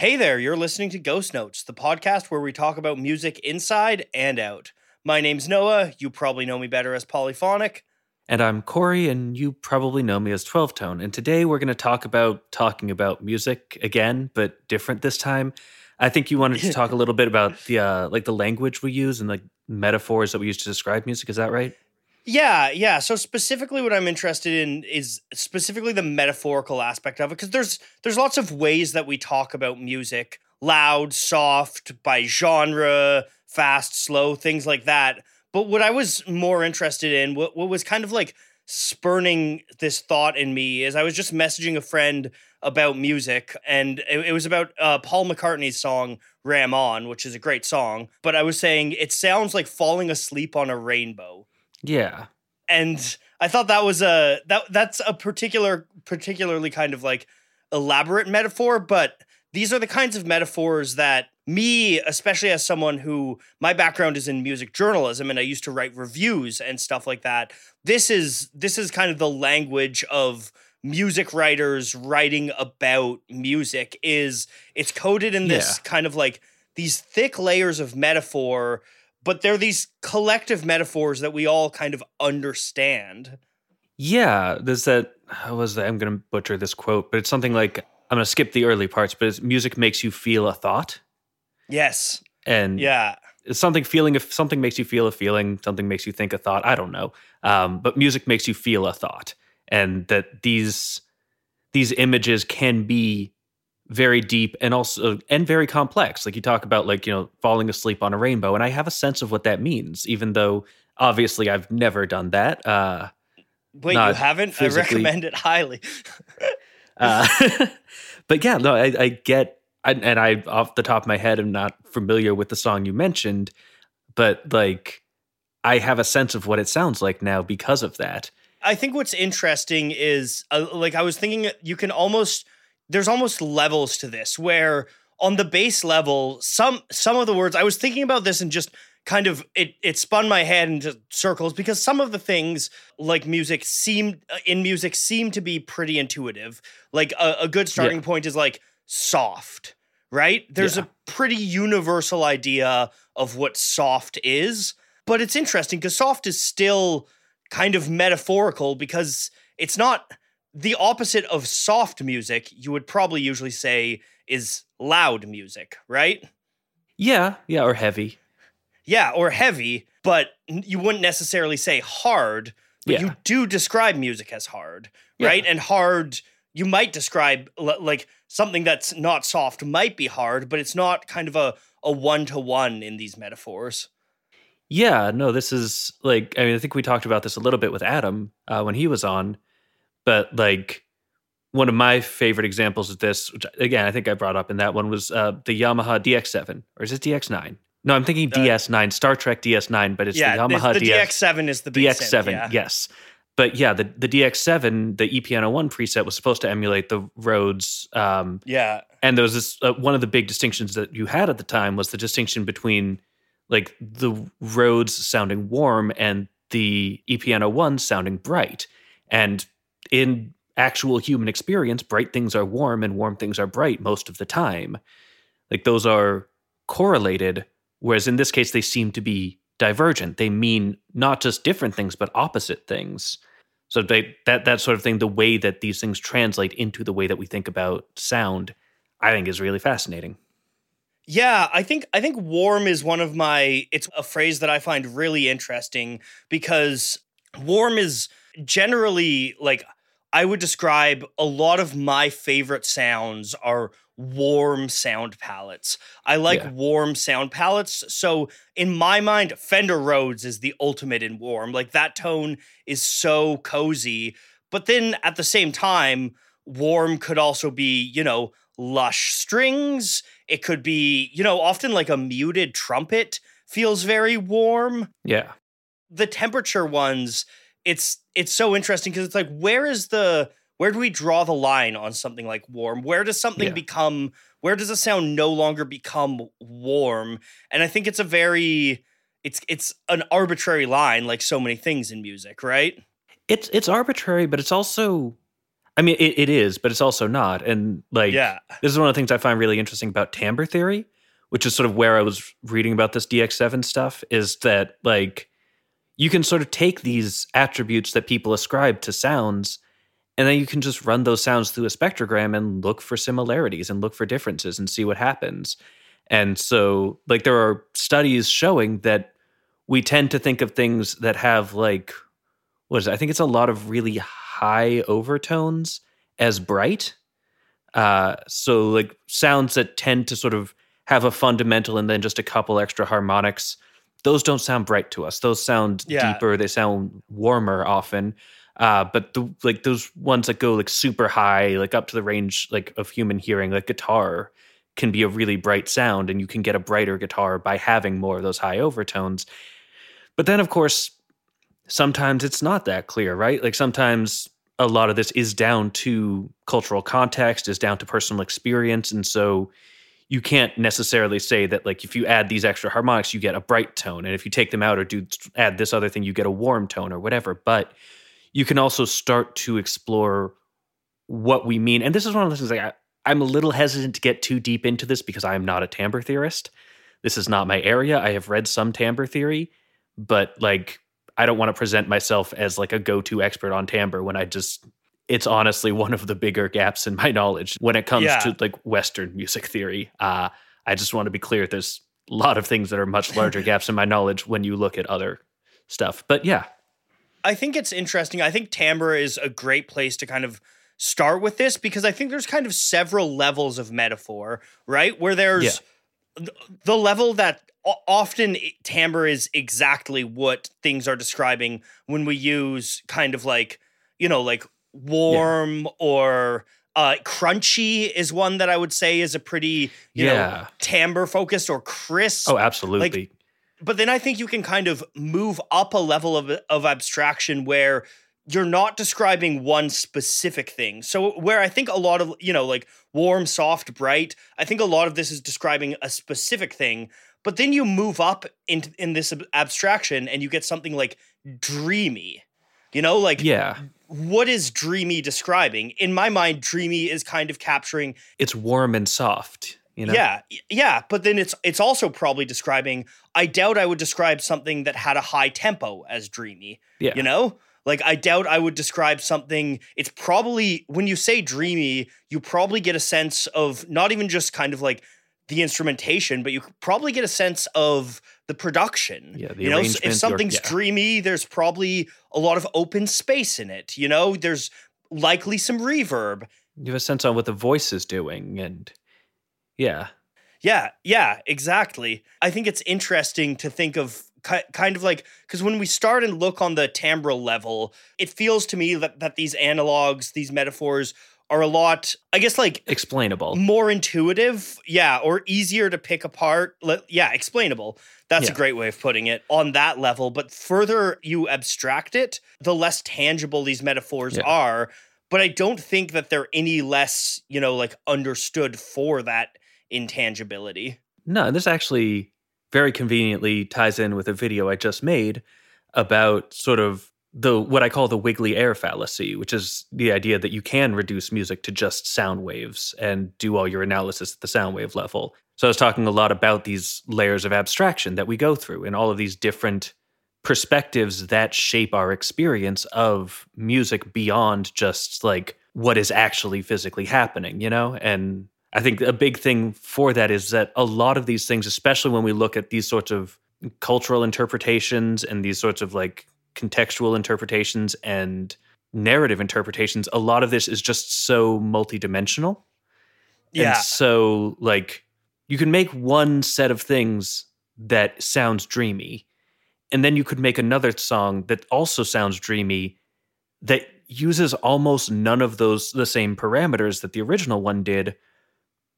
Hey there, you're listening to Ghost Notes, the podcast where we talk about music inside and out. My name's Noah. You probably know me better as Polyphonic. And I'm Corey, and you probably know me as 12 Tone. And today we're going to talk about talking about music again, but different this time. I think you wanted to talk a little bit about the uh, like the language we use and the metaphors that we use to describe music. Is that right? Yeah, yeah. So specifically, what I'm interested in is specifically the metaphorical aspect of it, because there's there's lots of ways that we talk about music: loud, soft, by genre, fast, slow, things like that. But what I was more interested in, what what was kind of like spurning this thought in me, is I was just messaging a friend about music, and it, it was about uh, Paul McCartney's song "Ram On," which is a great song. But I was saying it sounds like falling asleep on a rainbow Yeah. and I thought that was a that that's a particular particularly kind of like elaborate metaphor, but these are the kinds of metaphors that me, especially as someone who my background is in music journalism and I used to write reviews and stuff like that. This is this is kind of the language of music writers writing about music is it's coded in this Yeah. kind of like these thick layers of metaphor but they're these collective metaphors that we all kind of understand. Yeah. There's that. How was that? I'm going to butcher this quote, but it's something like I'm going to skip the early parts, but it's music makes you feel a thought. Yes. And Yeah. it's something feeling if something makes you feel a feeling something makes you think a thought i don't know um, but music makes you feel a thought and that these these images can be very deep and also and very complex like you talk about like you know falling asleep on a rainbow and i have a sense of what that means even though obviously i've never done that uh, Wait, you haven't? physically. I recommend it highly. uh, but yeah no i, I get I, and i off the top of my head i'm not familiar with the song you mentioned but like i have a sense of what it sounds like now because of that I think what's interesting is uh, like I was thinking you can almost there's almost levels to this where on the base level some some of the words I was thinking about this and just kind of it it spun my head into circles because some of the things like music seem uh, in music seem to be pretty intuitive. Like a, a good starting point is like soft, right? There's Yeah. a pretty universal idea of what soft is, but it's interesting because soft is still kind of metaphorical because it's not the opposite of soft music. You would probably usually say is loud music, right? yeah yeah or heavy Yeah, or heavy, but you wouldn't necessarily say hard, but Yeah. you do describe music as hard, Yeah. right? And hard, you might describe like something that's not soft might be hard, but it's not kind of a a one to one in these metaphors. yeah no this is like i mean i think we talked about this a little bit with adam uh, when he was on but like one of my favorite examples of this which again i think i brought up in that one was uh, the yamaha dx7 or is it dx9 no i'm thinking Uh, ds9 star trek ds9 but it's yeah, the yamaha the DX, DX7 is the big DX7, synth, yeah. yes. But yeah, the, the DX7, the E ePiano 1 preset was supposed to emulate the Rhodes. Um, Yeah. and there was this, uh, one of the big distinctions that you had at the time was the distinction between like the Rhodes sounding warm and the E ePiano 1 sounding bright. And in actual human experience, bright things are warm and warm things are bright most of the time. Like those are correlated, whereas in this case, they seem to be divergent. They mean not just different things, but opposite things. So they that that sort of thing, the way that these things translate into the way that we think about sound, I think is really fascinating. Yeah, I think I think warm is one of my it's a phrase that I find really interesting because warm is generally like I would describe a lot of my favorite sounds are warm sound palettes. I like Yeah. warm sound palettes. So in my mind, Fender Rhodes is the ultimate in warm. Like that tone is so cozy. But then at the same time, warm could also be, you know, lush strings. It could be, you know, often like a muted trumpet feels very warm Yeah. the temperature ones it's it's so interesting because it's like where is the where do we draw the line on something like warm where does something Yeah. become where does a sound no longer become warm and i think it's a very it's it's an arbitrary line like so many things in music right It's it's arbitrary, but it's also I mean, it, it is, but it's also not. And like, Yeah. this is one of the things I find really interesting about timbre theory, which is sort of where I was reading about this DX7 stuff, is that like you can sort of take these attributes that people ascribe to sounds, and then you can just run those sounds through a spectrogram and look for similarities and look for differences and see what happens. And so, like, there are studies showing that we tend to think of things that have like what is it? I think it's a lot of really high overtones as bright. Uh, so like sounds that tend to sort of have a fundamental and then just a couple extra harmonics. Those don't sound bright to us. Those sound Yeah. deeper. They sound warmer often. Uh, but the like those ones that go like super high, like up to the range like of human hearing, like guitar, can be a really bright sound, and you can get a brighter guitar by having more of those high overtones. But then, of course, sometimes it's not that clear, right? Like sometimes a lot of this is down to cultural context, is down to personal experience. And so you can't necessarily say that, like, if you add these extra harmonics, you get a bright tone. And if you take them out or do add this other thing, you get a warm tone or whatever. But you can also start to explore what we mean. And this is one of the things like I, I'm a little hesitant to get too deep into this because I am not a timbre theorist. This is not my area. I have read some timbre theory, but like I don't want to present myself as like a go-to expert on timbre when I just it's honestly one of the bigger gaps in my knowledge when it comes Yeah. to like Western music theory. Uh, I just want to be clear. There's a lot of things that are much larger gaps in my knowledge when you look at other stuff. But yeah, I think it's interesting. I think timbre is a great place to kind of start with this because I think there's kind of several levels of metaphor, right? Where there's Yeah. th- the level that often timbre is exactly what things are describing when we use kind of like, you know, like warm or uh crunchy is one that I would say is a pretty, you know, yeah. timbre focused or crisp Oh, absolutely. but then I think you can kind of move up a level of of abstraction where you're not describing one specific thing. So where I think a lot of you know like warm, soft, bright, I think a lot of this is describing a specific thing. But then you move up in in this abstraction and you get something like dreamy. You know, like yeah. What is dreamy describing? In my mind, dreamy is kind of capturing It's warm and soft. You know? yeah, yeah, but then it's it's also probably describing. I doubt I would describe something that had a high tempo as dreamy. Yeah. You know, like I doubt I would describe something. It's probably when you say dreamy, you probably get a sense of not even just kind of like the instrumentation, but you probably get a sense of the production. Yeah, the you know, if or- something's yeah. dreamy, there's probably a lot of open space in it. You know, there's likely some reverb. You have a sense on what the voice is doing. And yeah. Yeah, yeah, exactly. I think it's interesting to think of kind of like because when we start and look on the timbral level, it feels to me that, that these analogs, these metaphors are a lot, I guess, like Explainable. more intuitive, yeah, or easier to pick apart. Yeah, explainable. That's a great way of putting it on that level. But further you abstract it, the less tangible these metaphors Yeah. are. But I don't think that they're any less, you know, like understood for that intangibility. No, and this actually very conveniently ties in with a video I just made about sort of the what I call the wiggly air fallacy, which is the idea that you can reduce music to just sound waves and do all your analysis at the sound wave level. So I was talking a lot about these layers of abstraction that we go through and all of these different perspectives that shape our experience of music beyond just like what is actually physically happening, you know? And I think a big thing for that is that a lot of these things, especially when we look at these sorts of cultural interpretations and these sorts of like contextual interpretations and narrative interpretations, a lot of this is just so multidimensional. Yeah. And so, like, you can make one set of things that sounds dreamy, and then you could make another song that also sounds dreamy that uses almost none of those the same parameters that the original one did,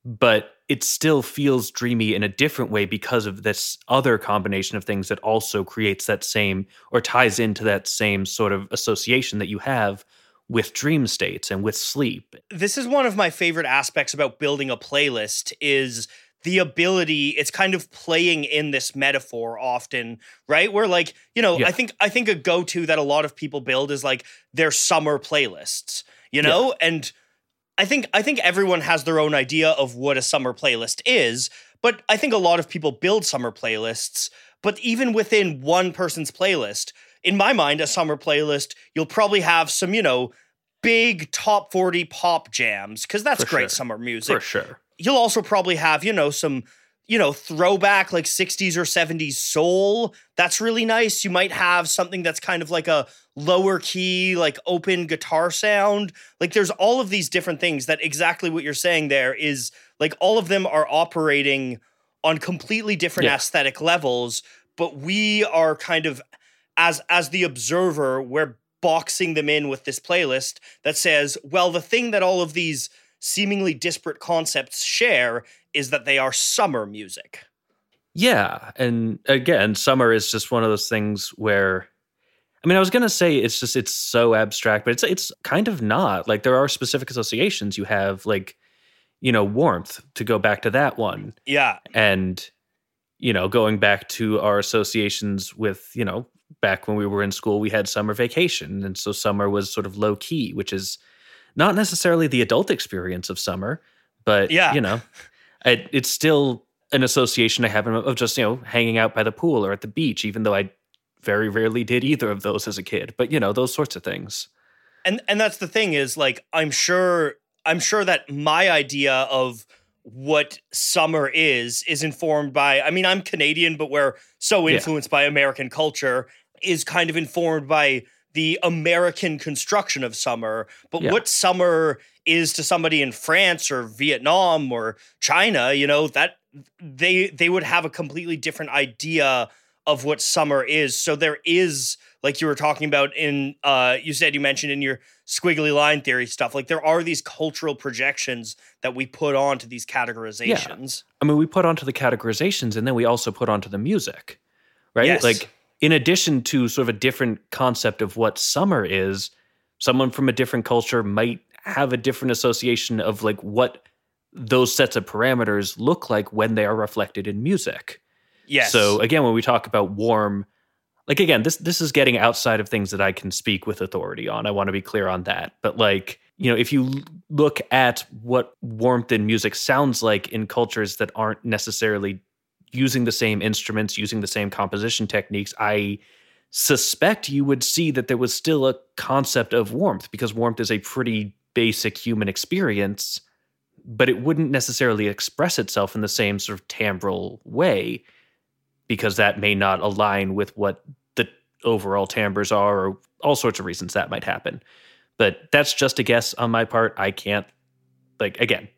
but it still feels dreamy in a different way because of this other combination of things that also creates that same or ties into that same sort of association that you have with dream states and with sleep. this is one of my favorite aspects about building a playlist is the ability it's kind of playing in this metaphor often right where like you know Yeah. i think i think a go-to that a lot of people build is like their summer playlists you know? And I think I think everyone has their own idea of what a summer playlist is, but I think a lot of people build summer playlists, but even within one person's playlist, in my mind, a summer playlist, you'll probably have some, you know, big top 40 pop jams, because that's For great sure. summer music For sure. you'll also probably have, you know, some, you know, throwback like 60s or 70s soul. That's really nice. You might have something that's kind of like a lower key, like open guitar sound. Like there's all of these different things that exactly what you're saying there is like all of them are operating on completely different Yeah. aesthetic levels, but we are kind of as as the observer, we're boxing them in with this playlist that says, well, the thing that all of these seemingly disparate concepts share is that they are summer music. Yeah, and again, summer is just one of those things where I mean, I was going to say it's just it's so abstract, but it's it's kind of not. Like there are specific associations you have like you know, warmth to go back to that one Yeah. and you know, going back to our associations with, you know, back when we were in school, we had summer vacation and so summer was sort of low key, which is not necessarily the adult experience of summer, but Yeah. you know, it, it's still an association I have of just you know hanging out by the pool or at the beach, even though I very rarely did either of those as a kid. But you know those sorts of things. and and that's the thing is like i'm sure i'm sure that my idea of what summer is is informed by i mean i'm canadian but we're so Yeah. influenced by american culture is kind of informed by the american construction of summer but Yeah. what summer is to somebody in france or vietnam or china you know that they they would have a completely different idea of what summer is so there is like you were talking about in uh you said you mentioned in your squiggly line theory stuff like there are these cultural projections that we put onto these categorizations Yeah. I mean, we put onto the categorizations and then we also put onto the music, right? Yes. Like, in addition to sort of a different concept of what summer is, someone from a different culture might have a different association of like what those sets of parameters look like when they are reflected in music. yes So again, when we talk about warm, like again, this this is getting outside of things that I can speak with authority on. I want to be clear on that. But like, you know, if you look at what warmth in music sounds like in cultures that aren't necessarily using the same instruments, using the same composition techniques, I suspect you would see that there was still a concept of warmth because warmth is a pretty basic human experience, but it wouldn't necessarily express itself in the same sort of timbral way because that may not align with what the overall timbres are or all sorts of reasons that might happen. But that's just a guess on my part. I can't like again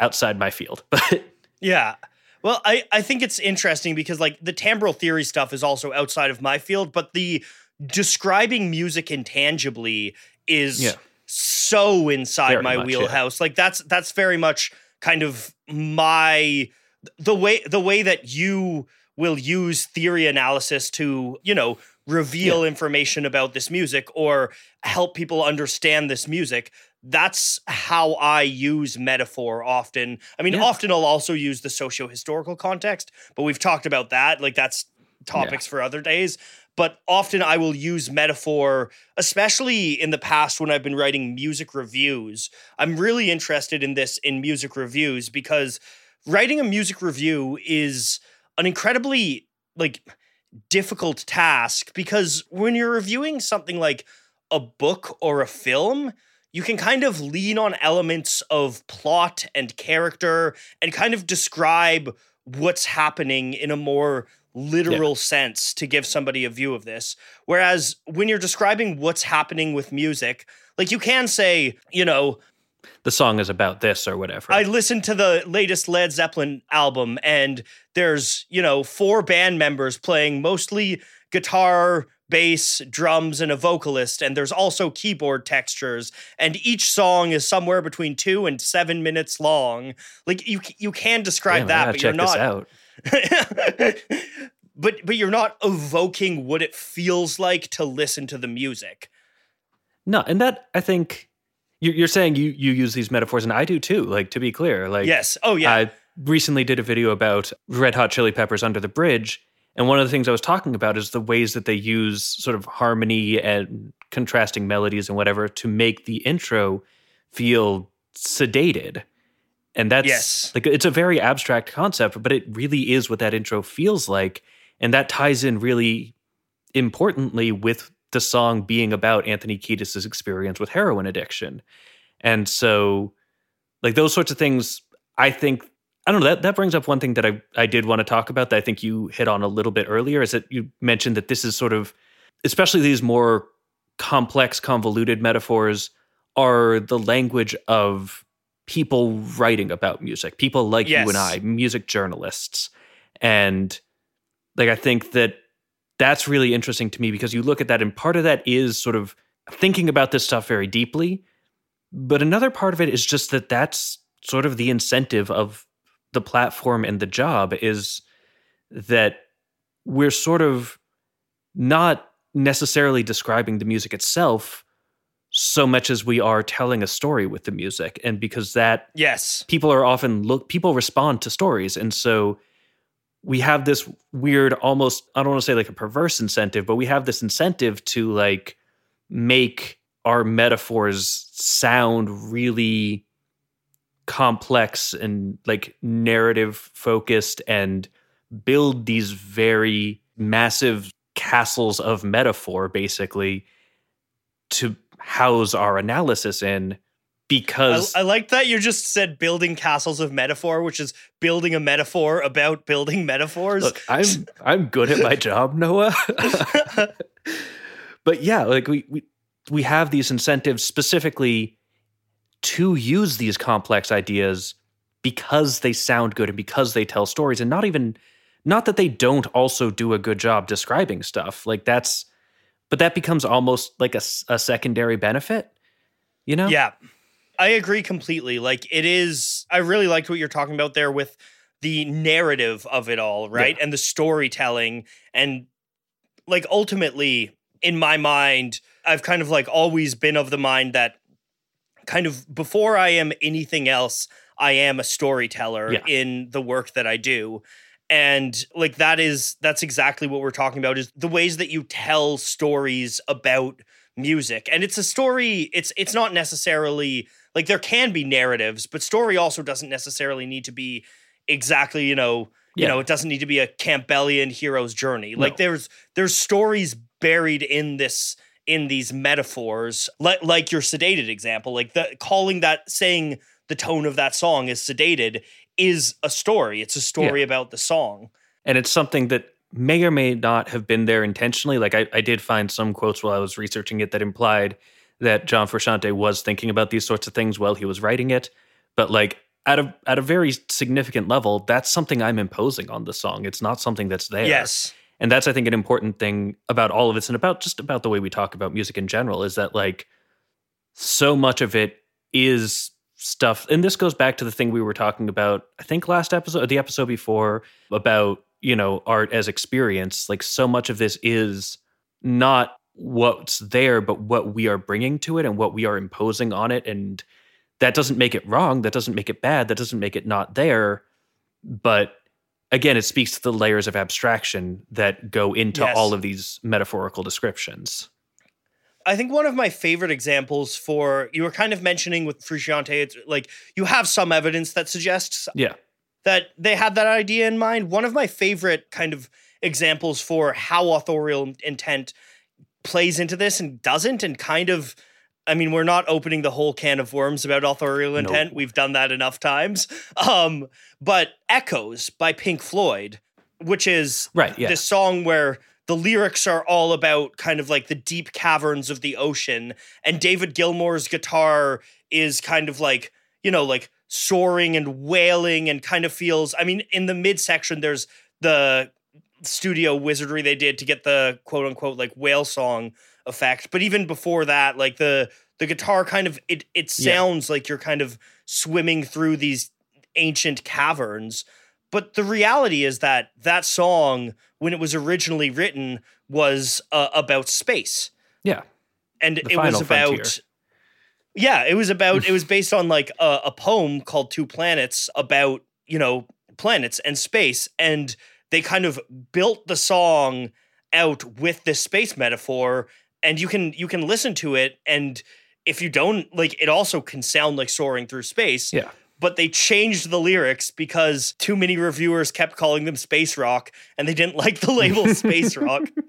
outside my field. But Yeah. Well, I, I think it's interesting because like the timbral theory stuff is also outside of my field, but the describing music intangibly is Yeah. so inside Very my much, yeah. wheelhouse. Like that's that's very much kind of my the way the way that you will use theory analysis to, you know, reveal information about this music or help people understand this music that's how I use metaphor often. I mean, Yeah. often I'll also use the socio historical context, but we've talked about that. Like, that's topics for other days. But often I will use metaphor, especially in the past when I've been writing music reviews. I'm really interested in this in music reviews because writing a music review is an incredibly, like, difficult task because when you're reviewing something like a book or a film, you can kind of lean on elements of plot and character and kind of describe what's happening in a more literal sense to give somebody a view of this. Whereas when you're describing what's happening with music, like you can say, you know, the song is about this or whatever. I listened to the latest Led Zeppelin album, and there's, you know, four band members playing mostly guitar, bass, drums, and a vocalist, and there's also keyboard textures, and each song is somewhere between two and seven minutes long. Like you, you can describe Damn, that, but you're not. out. but but you're not evoking what it feels like to listen to the music. No, and that I think you- you're saying you you use these metaphors, and I do too. Like to be clear, like yes. Oh yeah. I recently did a video about Red Hot Chili Peppers Under the Bridge. And one of the things I was talking about is the ways that they use sort of harmony and contrasting melodies and whatever to make the intro feel sedated. And that's Yes. like it's a very abstract concept, but it really is what that intro feels like. And that ties in really importantly with the song being about Anthony Kiedis' experience with heroin addiction. And so like those sorts of things, I think I don't know, that that brings up one thing that I I did want to talk about that I think you hit on a little bit earlier is that you mentioned that this is sort of especially these more complex convoluted metaphors are the language of people writing about music, people like you and I, music journalists. And like I think that that's really interesting to me because you look at that and part of that is sort of thinking about this stuff very deeply but another part of it is just that that's sort of the incentive of the platform and the job is that we're sort of not necessarily describing the music itself so much as we are telling a story with the music and because that Yes. people are often look people respond to stories and so we have this weird almost i don't want to say like a perverse incentive but we have this incentive to like make our metaphors sound really complex and like narrative focused and build these very massive castles of metaphor basically to house our analysis in I, because I like that you just said building castles of metaphor, which is building a metaphor about building metaphors. Look, I'm I'm good at my job, Noah. but yeah, like we we we have these incentives specifically to use these complex ideas because they sound good and because they tell stories and not even not that they don't also do a good job describing stuff. Like that's but that becomes almost like a, a secondary benefit, you know? Yeah. I agree completely. Like it is I really liked what you're talking about there with the narrative of it all, right? And the storytelling and like ultimately in my mind, I've kind of like always been of the mind that kind of before I am anything else, I am a storyteller Yeah. in the work that I do. And like that is that's exactly what we're talking about is the ways that you tell stories about music. And it's a story, it's it's not necessarily like there can be narratives, but story also doesn't necessarily need to be exactly, you know, you know, it doesn't need to be a Campbellian hero's journey. Like there's there's stories buried in this in these metaphors, like like your sedated example, like the calling that saying the tone of that song is sedated is a story. It's a story about the song. and it's something that may or may not have been there intentionally. Like I, I did find some quotes while I was researching it that implied that John Frusciante was thinking about these sorts of things while he was writing it. But like at a at a very significant level, that's something I'm imposing on the song. It's not something that's there. Yes. And that's I think an important thing about all of this and about just about the way we talk about music in general is that like so much of it is stuff and this goes back to the thing we were talking about I think last episode the episode before about you know art as experience. Like so much of this is not what's there but what we are bringing to it and what we are imposing on it. And that doesn't make it wrong. That doesn't make it bad. That doesn't make it not there. But again it speaks to the layers of abstraction that go into Yes. all of these metaphorical descriptions I think one of my favorite examples for you were kind of mentioning with Frusciante, it's like you have some evidence that suggests yeah that they had that idea in mind. One of my favorite kind of examples for how authorial intent plays into this and doesn't, and kind of, I mean, we're not opening the whole can of worms about authorial intent. We've done that enough times. Um, but Echoes by Pink Floyd, which is right yeah this song where the lyrics are all about kind of like the deep caverns of the ocean and david gilmour's guitar is kind of like you know like soaring and wailing and kind of feels i mean in the midsection there's the studio wizardry they did to get the quote unquote like whale song effect but even before that like the the guitar kind of it it Yeah. sounds like you're kind of swimming through these ancient caverns but the reality is that that song when it was originally written was uh, about space yeah and The it was about frontier. yeah it was about it was based on like a, a poem called two planets about you know planets and space and they kind of built the song out with this space metaphor and you can you can listen to it and if you don't like it also can sound like soaring through space Yeah. but they changed the lyrics because too many reviewers kept calling them space rock and they didn't like the label space rock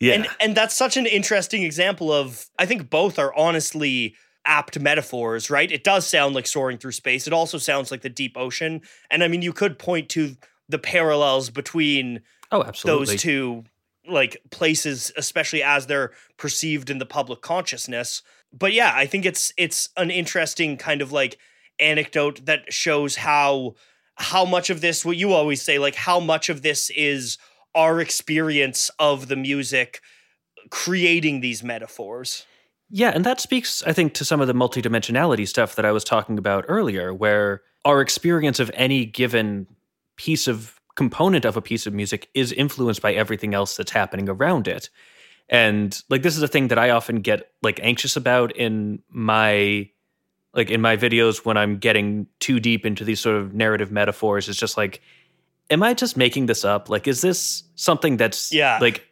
Yeah. and and that's such an interesting example of i think both are honestly apt metaphors right it does sound like soaring through space it also sounds like the deep ocean and i mean you could point to the parallels between oh, absolutely. those two like places especially as they're perceived in the public consciousness. But yeah i think it's it's an interesting kind of like anecdote that shows how how much of this what you always say like how much of this is our experience of the music creating these metaphors. Yeah, and that speaks, I think, to some of the multidimensionality stuff that I was talking about earlier, where our experience of any given piece of component of a piece of music is influenced by everything else that's happening around it. And like this is a thing that I often get like anxious about in my like in my videos when I'm getting too deep into these sort of narrative metaphors. It's just like, am I just making this up? Like, is this something that's Yeah. like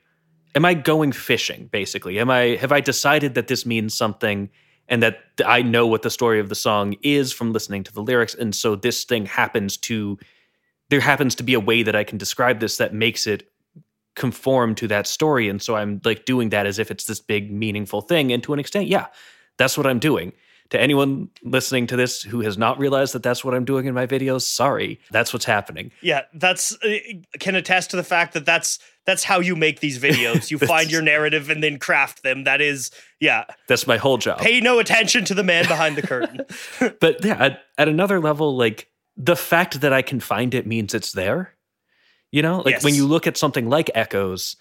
am I going fishing basically? Am I have I decided that this means something and that I know what the story of the song is from listening to the lyrics and so this thing happens to there happens to be a way that I can describe this that makes it conform to that story. And so I'm like doing that as if it's this big meaningful thing. And to an extent yeah that's what I'm doing. To anyone listening to this who has not realized that that's what I'm doing in my videos sorry that's what's happening. Yeah that's uh, can attest to the fact that that's that's how you make these videos. You find your narrative and then craft them. That is yeah. That's my whole job. Pay no attention to the man behind the curtain. But yeah, at, at another level, like the fact that I can find it means it's there. You know, like when you look at something like Echoes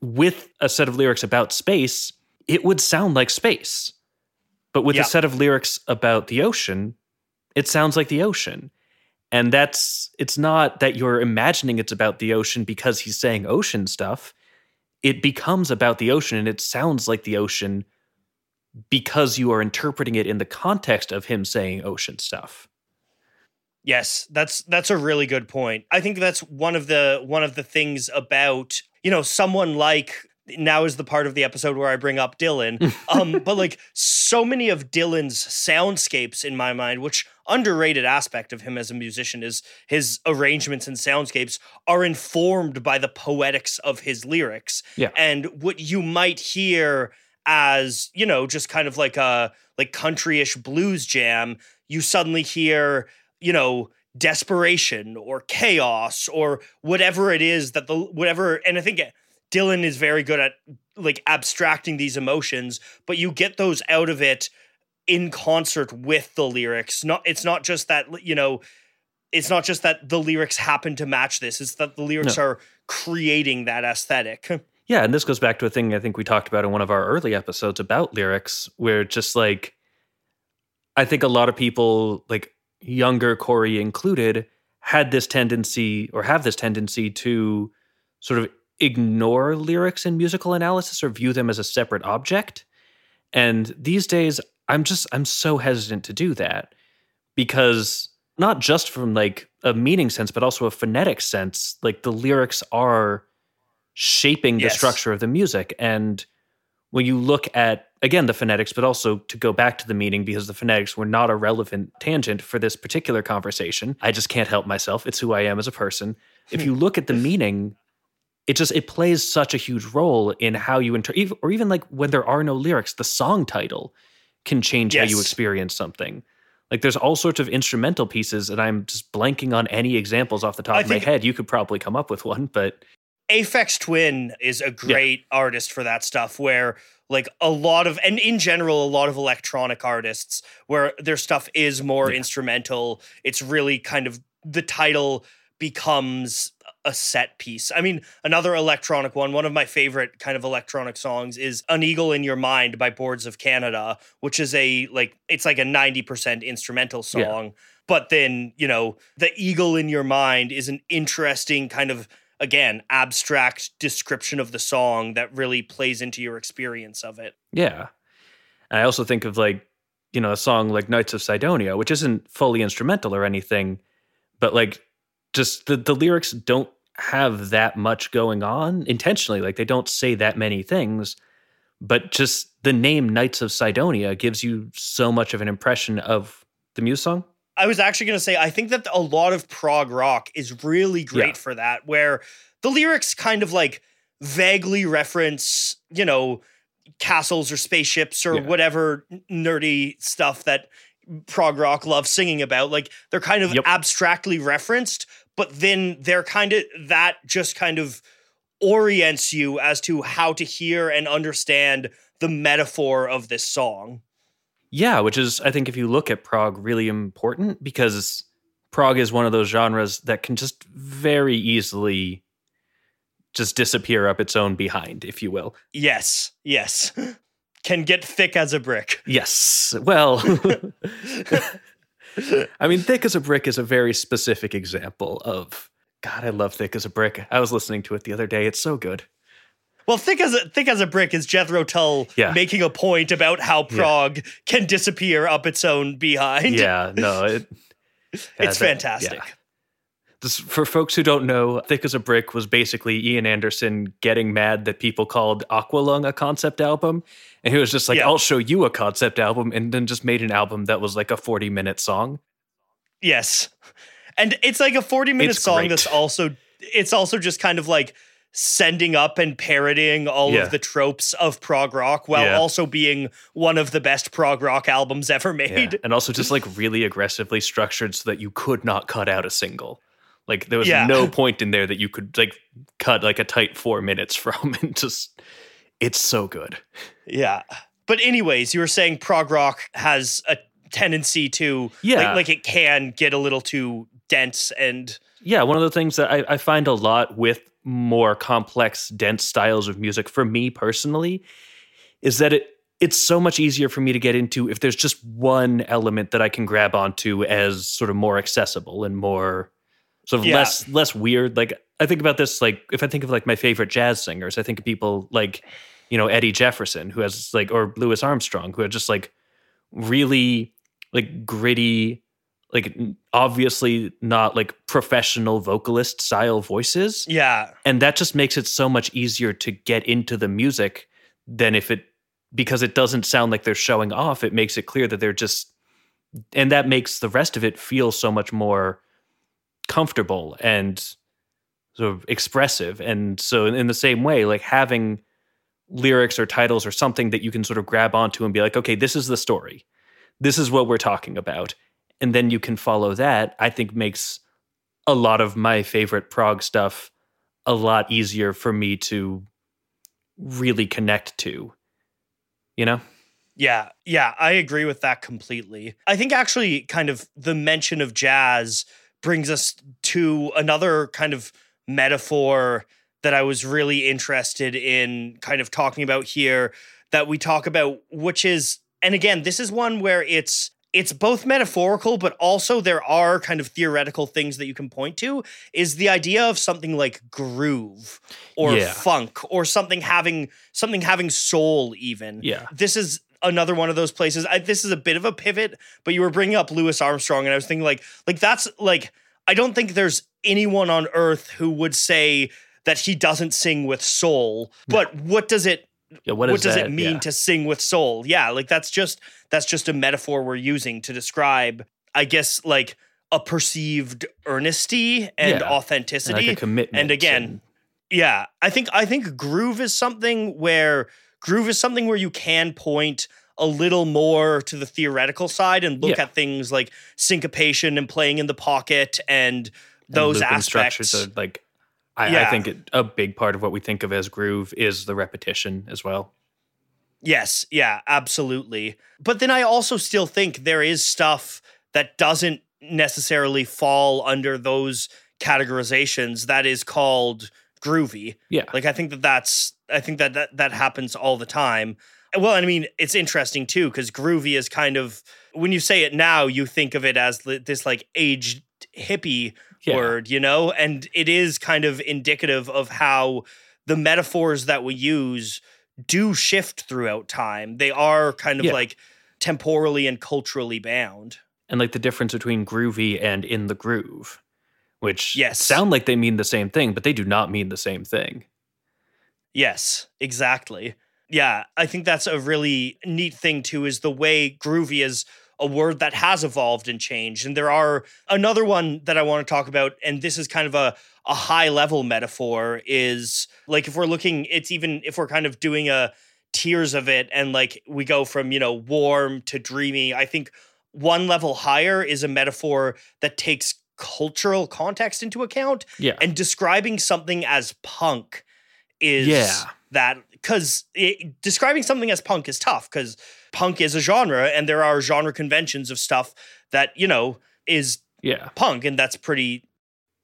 with a set of lyrics about space, it would sound like space. But with Yeah. a set of lyrics about the ocean, it sounds like the ocean. And that's it's not that you're imagining it's about the ocean because he's saying ocean stuff. It becomes about the ocean and it sounds like the ocean because you are interpreting it in the context of him saying ocean stuff. Yes, that's that's a really good point. I think that's one of the one of the things about, you know, someone like now is the part of the episode where I bring up Dylan. um but like so many of Dylan's soundscapes in my mind, which underrated aspect of him as a musician is his arrangements and soundscapes are informed by the poetics of his lyrics. Yeah. And what you might hear as, you know, just kind of like a like countryish blues jam, you suddenly hear you know desperation or chaos or whatever it is that the whatever and i think eh, dylan is very good at like abstracting these emotions but you get those out of it in concert with the lyrics not it's not just that you know it's not just that the lyrics happen to match this it's that the lyrics No. are creating that aesthetic Yeah, and this goes back to a thing I think we talked about in one of our early episodes about lyrics, where just like I think a lot of people, like younger Corey included, had this tendency or have this tendency to sort of ignore lyrics in musical analysis or view them as a separate object. And these days, I'm just I'm so hesitant to do that because not just from like a meaning sense, but also a phonetic sense, like the lyrics are shaping the Yes. structure of the music. And when you look at again the phonetics, but also to go back to the meaning because the phonetics were not a relevant tangent for this particular conversation. I just can't help myself. It's who I am as a person. If you look at the meaning, it just it plays such a huge role in how you inter or even like when there are no lyrics, the song title can change how you experience something. Like there's all sorts of instrumental pieces, and I'm just blanking on any examples off the top I of my head. You could probably come up with one, but Aphex Twin is a great artist for that stuff where like a lot of and in general a lot of electronic artists where their stuff is more Yeah. instrumental it's really kind of the title becomes a set piece. I mean, another electronic one, one of my favorite kind of electronic songs is An Eagle in Your Mind by Boards of Canada, which is a like it's like a 90% instrumental Yeah. song. But then, you know, the eagle in your mind is an interesting kind of again abstract description of the song that really plays into your experience of it. Yeah. And I also think of like, you know, a song like Knights of Cydonia, which isn't fully instrumental or anything, but like just the, the lyrics don't have that much going on intentionally. Like they don't say that many things, but just the name Knights of Cydonia gives you so much of an impression of the Muse song. I was actually going to say, I think that a lot of prog rock is really great Yeah. for that, where the lyrics kind of like vaguely reference, you know, castles or spaceships or Yeah. whatever nerdy stuff that prog rock loves singing about. Like they're kind of Yep. abstractly referenced, but then they're kind of that just kind of orients you as to how to hear and understand the metaphor of this song. Yeah, which is, I think, if you look at prog, really important because prog is one of those genres that can just very easily just disappear up its own behind, if you will. Yes, yes. Can get thick as a brick. Yes. Well, I mean, Thick as a Brick is a very specific example of. God, I love Thick as a Brick. I was listening to it the other day. It's so good. Well, thick as a thick as a brick is Jethro Tull Yeah. making a point about how Yeah. Prog can disappear up its own behind. Yeah, no, it, it's yeah, that- fantastic. yeah. This, for folks who don't know, Thick as a Brick was basically Ian Anderson getting mad that people called Aqualung a concept album. And he was just like, Yeah. I'll show you a concept album. And then just made an album that was like a 40 minute song. Yes, and it's like a forty-minute It's song great. that's also it's also just kind of like sending up and parodying all Yeah. of the tropes of prog rock while Yeah. also being one of the best prog rock albums ever Yeah. made. And also just like really aggressively structured so that you could not cut out a single. Like there was Yeah. no point in there that you could like cut like a tight four minutes from and just it's so good. Yeah. But anyways, you were saying prog rock has a tendency to Yeah. like, like it can get a little too dense and Yeah, one of the things that I, I find a lot with more complex, dense styles of music for me personally is that it it's so much easier for me to get into if there's just one element that I can grab onto as sort of more accessible and more sort of Yeah. less less weird. Like I think about this like if I think of like my favorite jazz singers, I think of people like you know Eddie Jefferson who has like or Louis Armstrong who are just like really like gritty like obviously not like professional vocalist style voices. Yeah. and that just makes it so much easier to get into the music than if it because it doesn't sound like they're showing off it makes it clear that they're just and that makes the rest of it feel so much more comfortable and sort of expressive. And so in, the same way like having lyrics or titles or something that you can sort of grab onto and be like okay this is the story. This is what we're talking about and then you can follow that i think makes a lot of my favorite prog stuff a lot easier for me to really connect to you know Yeah, yeah, I agree with that completely. I think actually, kind of the mention of jazz brings us to another kind of metaphor that I was really interested in kind of talking about here that we talk about, which is, and again, this is one where it's it's both metaphorical, but also there are kind of theoretical things that you can point to. Is the idea of something like groove or Yeah. funk or something having something having soul, even yeah this is another one of those places. I, this is a bit of a pivot, but you were bringing up Louis Armstrong, and I was thinking like, like that's like I don't think there's anyone on earth who would say that he doesn't sing with soul. But what does it? Yeah What, what, does that? it mean Yeah. to sing with soul? Yeah, like that's just that's just a metaphor we're using to describe, I guess, like a perceived earnesty and Yeah. authenticity. like a commitment and again, yeah, I think I think groove is something where groove is something where you can point a little more to the theoretical side and look Yeah. at things like syncopation and playing in the pocket and and those looping aspects. structures are like I, I think it, a big part of what we think of as groove is the repetition as well Yes, yeah, absolutely. But then I also still think there is stuff that doesn't necessarily fall under those categorizations that is called groovy. yeah Like I think that that's I think that that, that happens all the time. Well, I mean, it's interesting too because groovy is kind of when you say it now, you think of it as this like aged hippie yeah. word, you know, and it is kind of indicative of how the metaphors that we use do shift throughout time. They are kind of Yeah. like temporally and culturally bound. and like the difference between groovy and in the groove which Yes. sound like they mean the same thing but they do not mean the same thing Yes, exactly. Yeah, I think that's a really neat thing too is the way groovy is a word that has evolved and changed. And there are another one that I want to talk about, and this is kind of a, a high level metaphor, is like if we're looking, it's even if we're kind of doing a tiers of it and like we go from, you know, warm to dreamy, I think one level higher is a metaphor that takes cultural context into account. Yeah. And describing something as punk is Yeah. that because describing something as punk is tough because punk is a genre and there are genre conventions of stuff that, you know, is Yeah. punk and that's pretty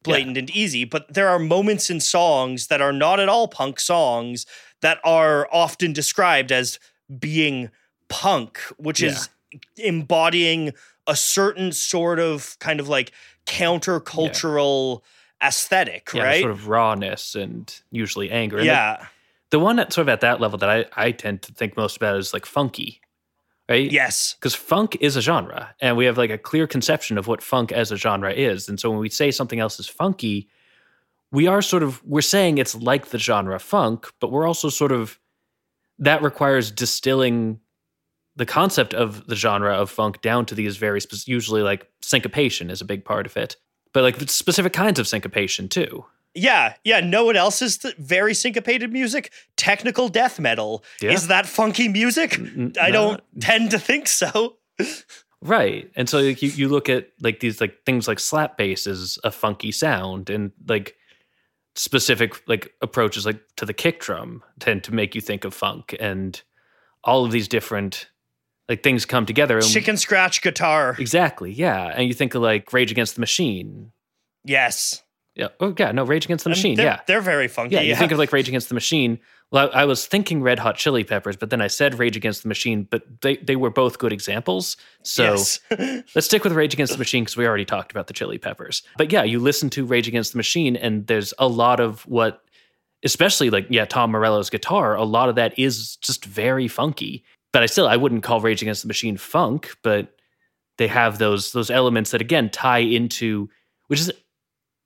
blatant and easy. But there are moments in songs that are not at all punk songs that are often described as being punk, which is embodying a certain sort of kind of like countercultural aesthetic, Yeah, right? Sort of rawness and usually anger. And yeah. The, one that sort of at that level that I, I tend to think most about is like funky, right? Yes. Because funk is a genre, and we have like a clear conception of what funk as a genre is. And so when we say something else is funky, we are sort of we're saying it's like the genre funk, but we're also sort of that requires distilling the concept of the genre of funk down to these very spec- usually like syncopation is a big part of it, but like specific kinds of syncopation too. Yeah, yeah. No one else is th- very syncopated music. Technical death metal Yeah. is that funky music? N- I don't tend to think so. Right. And so like, you, you look at like these like things like slap bass is a funky sound and like specific like approaches like to the kick drum tend to make you think of funk and all of these different like things come together and Chicken scratch guitar. exactly yeah and you think of like rage against the machine Yes. Yeah oh yeah no rage against the machine they're, yeah They're very funky. yeah, you think of like Rage Against the Machine. Well, I, I was thinking Red Hot Chili Peppers, but then I said Rage Against the Machine, but they, they were both good examples. So Yes. let's stick with Rage Against the Machine because we already talked about the Chili Peppers. But yeah, you listen to Rage Against the Machine, and there's a lot of what, especially like yeah, Tom Morello's guitar. A lot of that is just very funky. But I still I wouldn't call Rage Against the Machine funk, but they have those those elements that again tie into which is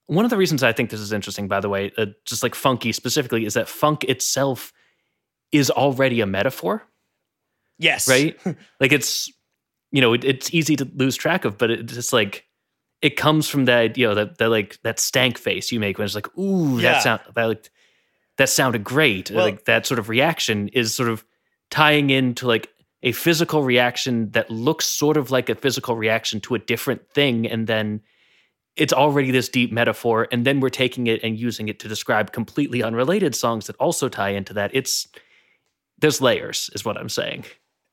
one of the reasons I think this is interesting, by the way, uh, just like funky specifically, is that funk itself is already a metaphor, yes. right? like it's, you know, it, it's easy to lose track of, but it's just like it comes from that, you know, that that like that stank face you make when it's like, ooh, Yeah. that sound that like that sounded great. Well- like that sort of reaction is sort of tying into like a physical reaction that looks sort of like a physical reaction to a different thing, and then it's already this deep metaphor and then we're taking it and using it to describe completely unrelated songs that also tie into that it's there's layers is what i'm saying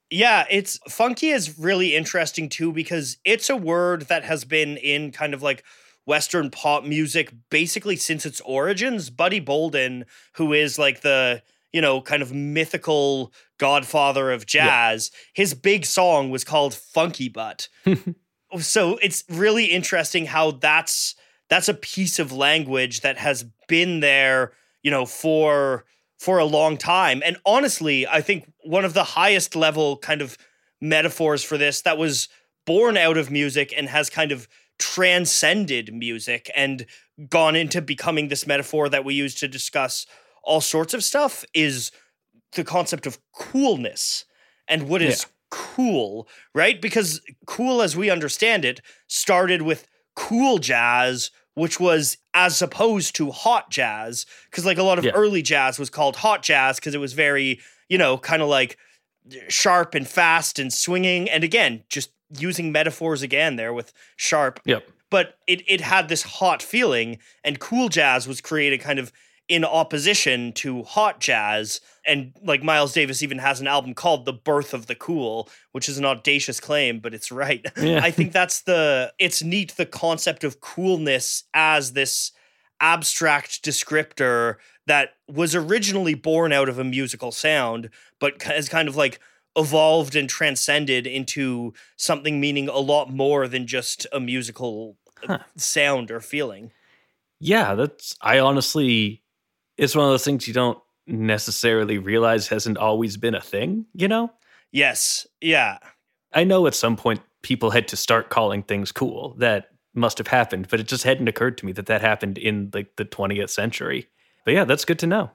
Yeah, it's funky is really interesting too because it's a word that has been in kind of like Western pop music basically since its origins. Buddy Bolden, who is like the, you know, kind of mythical godfather of jazz, his big song was called Funky Butt. so it's really interesting how that's that's a piece of language that has been there, you know, for for a long time. And honestly, I think one of the highest level kind of metaphors for this that was born out of music and has kind of transcended music and gone into becoming this metaphor that we use to discuss all sorts of stuff is the concept of coolness and what is cool, right? Because cool as we understand it started with cool jazz which was as opposed to hot jazz because like a lot of Yeah. early jazz was called hot jazz because it was very you know kind of like sharp and fast and swinging and again just using metaphors again there with sharp yep but it it had this hot feeling and cool jazz was created kind of in opposition to hot jazz and like Miles Davis even has an album called The Birth of the Cool which is an audacious claim but it's right Yeah. I think that's the it's neat the concept of coolness as this abstract descriptor that was originally born out of a musical sound but has kind of like evolved and transcended into something meaning a lot more than just a musical uh, Huh. sound or feeling. yeah that's i honestly it's one of those things you don't necessarily realize hasn't always been a thing you know Yes. Yeah. I know at some point people had to start calling things cool. That must have happened, but it just hadn't occurred to me that that happened in like the 20th century. But yeah, that's good to know.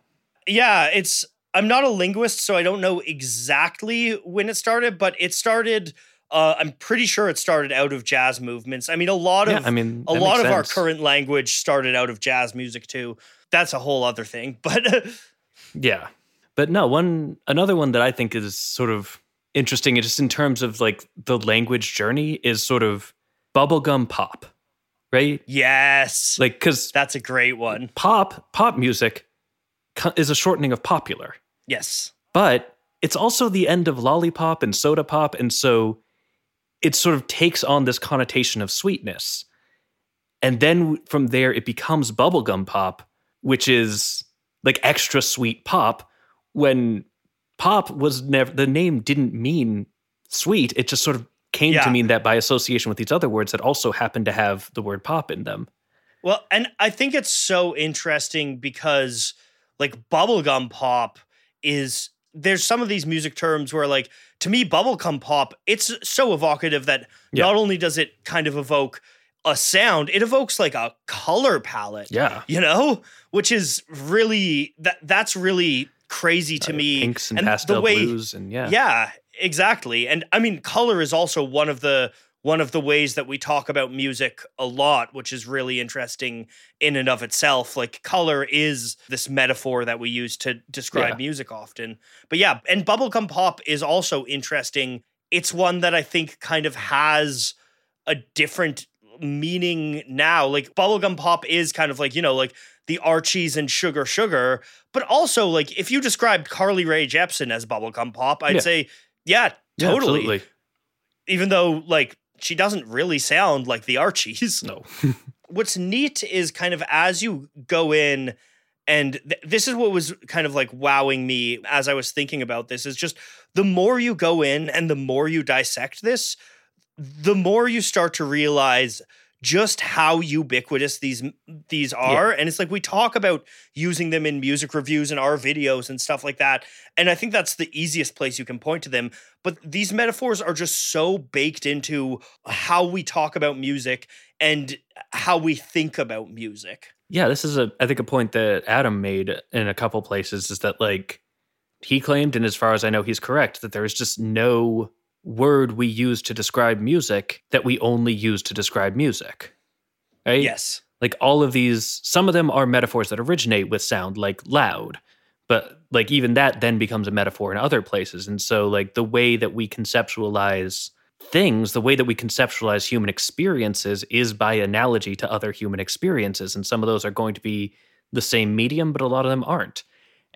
Yeah, it's I'm not a linguist, so I don't know exactly when it started, but it started. Uh, I'm pretty sure it started out of jazz movements. I mean, a lot Yeah, of I mean, a lot of makes our current language started out of jazz music too. That's a whole other thing, but uh, Yeah. But no, one another one that I think is sort of interesting just in terms of like the language journey is sort of bubblegum pop. Right? yes, Like cuz that's a great one. pop pop music is a shortening of popular. Yes, But it's also the end of lollipop and soda pop and so it sort of takes on this connotation of sweetness. And then from there it becomes bubblegum pop, which is like extra sweet pop when pop was never the name didn't mean sweet it just sort of came Yeah. to mean that by association with these other words that also happen to have the word pop in them Well, and I think it's so interesting because like bubblegum pop is there's some of these music terms where like to me bubblegum pop it's so evocative that Yeah. not only does it kind of evoke a sound, it evokes like a color palette. yeah You know, which is really that that's really crazy to uh, me. pinks and, and the way- blues and yeah Yeah, exactly. And I mean, color is also one of the one of the ways that we talk about music a lot, which is really interesting in and of itself. Like color is this metaphor that we use to describe Yeah. music often. But yeah, and bubblegum pop is also interesting. It's one that I think kind of has a different meaning now. Like bubblegum pop is kind of like, you know, like the Archies and Sugar Sugar, but also like if you described Carly Rae Jepsen as bubblegum pop, I'd Yeah. say, yeah, Yeah, totally. absolutely. Even though like she doesn't really sound like the Archies. no What's neat is kind of as you go in and th- this is what was kind of like wowing me as I was thinking about this is just the more you go in and the more you dissect this, the more you start to realize just how ubiquitous these these are and it's like we talk about using them in music reviews and our videos and stuff like that and i think that's the easiest place you can point to them but these metaphors are just so baked into how we talk about music and how we think about music. Yeah, this is a I think a point that Adam made in a couple places is that like he claimed, and as far as I know, he's correct, that there is just no word we use to describe music that we only use to describe music. Right? yes Like all of these, some of them are metaphors that originate with sound, like loud. But like even that then becomes a metaphor in other places. And so like the way that we conceptualize things, the way that we conceptualize human experiences is by analogy to other human experiences. And some of those are going to be the same medium, but a lot of them aren't.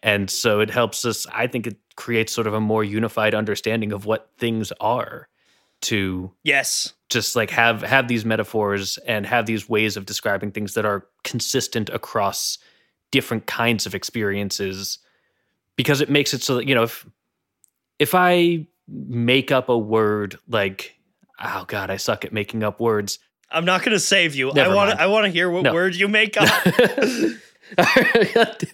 And so it helps us, I think it creates sort of a more unified understanding of what things are to yes. just like have have these metaphors and have these ways of describing things that are consistent across different kinds of experiences because it makes it so that you know if if i make up a word like oh god i suck at making up words. I'm not going to save you. Never i want to i want to hear what No. word you make up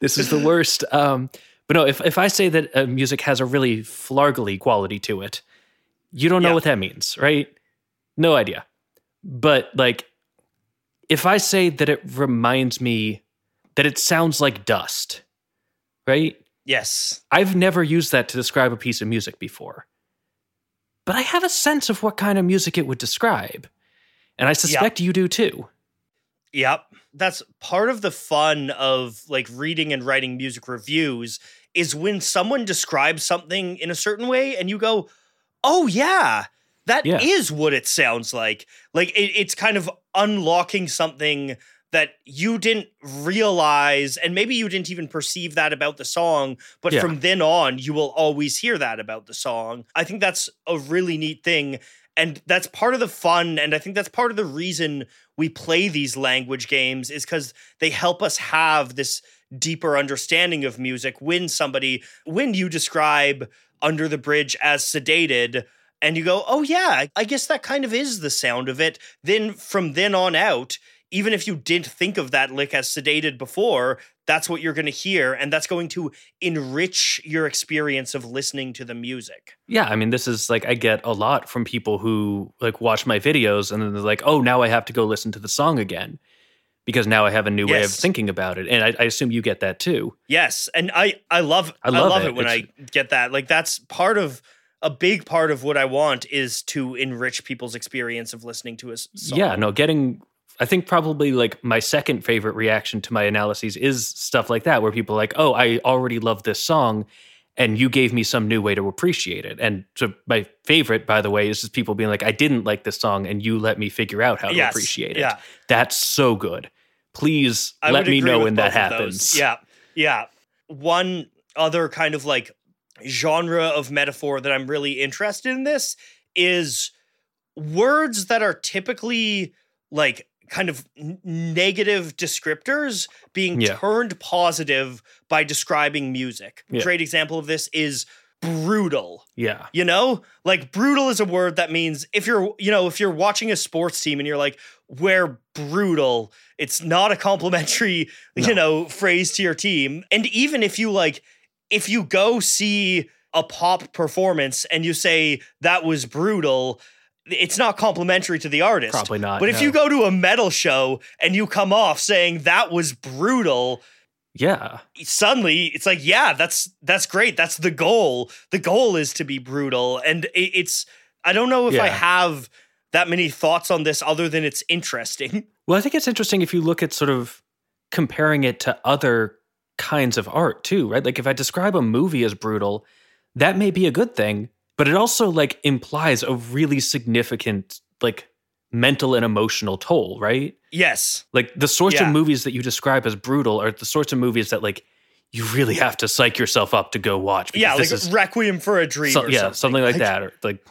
this is the worst. Um but no if if i say that uh, music has a really flargly quality to it you don't know Yeah. what that means right? No idea. But like if i say that it reminds me that it sounds like dust right? Yes. I've never used that to describe a piece of music before. But i have a sense of what kind of music it would describe. And i suspect you do too. Yep. That's part of the fun of like reading and writing music reviews is when someone describes something in a certain way and you go, "Oh yeah, that is Yeah. what it sounds like." Like it, it's kind of unlocking something that you didn't realize and maybe you didn't even perceive that about the song, but Yeah. from then on you will always hear that about the song. I think that's a really neat thing and that's part of the fun and i think that's part of the reason we play these language games is because they help us have this deeper understanding of music when somebody when you describe under the bridge as sedated and you go oh yeah i guess that kind of is the sound of it. Then from then on out even if you didn't think of that lick as sedated before that's what you're going to hear and that's going to enrich your experience of listening to the music Yeah, I mean, this is like I get a lot from people who like watch my videos and then they're like, "Oh, now I have to go listen to the song again," because now I have a new way of thinking about it. And I, I assume you get that too. Yes, and I I love I I love love, it. it, when It's- I get that. Like that's part of a big part of what I want is to enrich people's experience of listening to a song. Yeah, no, getting I think probably like my second favorite reaction to my analyses is stuff like that, where people are like, oh, I already love this song, and you gave me some new way to appreciate it. And so my favorite, by the way, is just people being like, I didn't like this song, and you let me figure out how to appreciate it. Yeah, That's so good. Please I let me know when that those. happens. Yeah, yeah. One other kind of like genre of metaphor that I'm really interested in this is words that are typically like kind of negative descriptors being Yeah. turned positive by describing music. Yeah. Great example of this is brutal. Yeah. You know, like brutal is a word that means if you're, you know, if you're watching a sports team and you're like, we're brutal, it's not a complimentary, No. you know, phrase to your team. And even if you like, if you go see a pop performance and you say that was brutal, it's not complimentary to the artist. Probably not. But if no. you go to a metal show and you come off saying that was brutal, Yeah. suddenly it's like yeah that's that's great that's the goal the goal is to be brutal and it, it's i don't know if i have that many thoughts on this other than it's interesting Well, I think it's interesting if you look at sort of comparing it to other kinds of art too, right? Like if I describe a movie as brutal, that may be a good thing, but it also like implies a really significant like mental and emotional toll, right? yes Like the sorts of movies that you describe as brutal are the sorts of movies that like you really have to psych yourself up to go watch. yeah like requiem for a dream so- yeah, something, something like, that. Or like,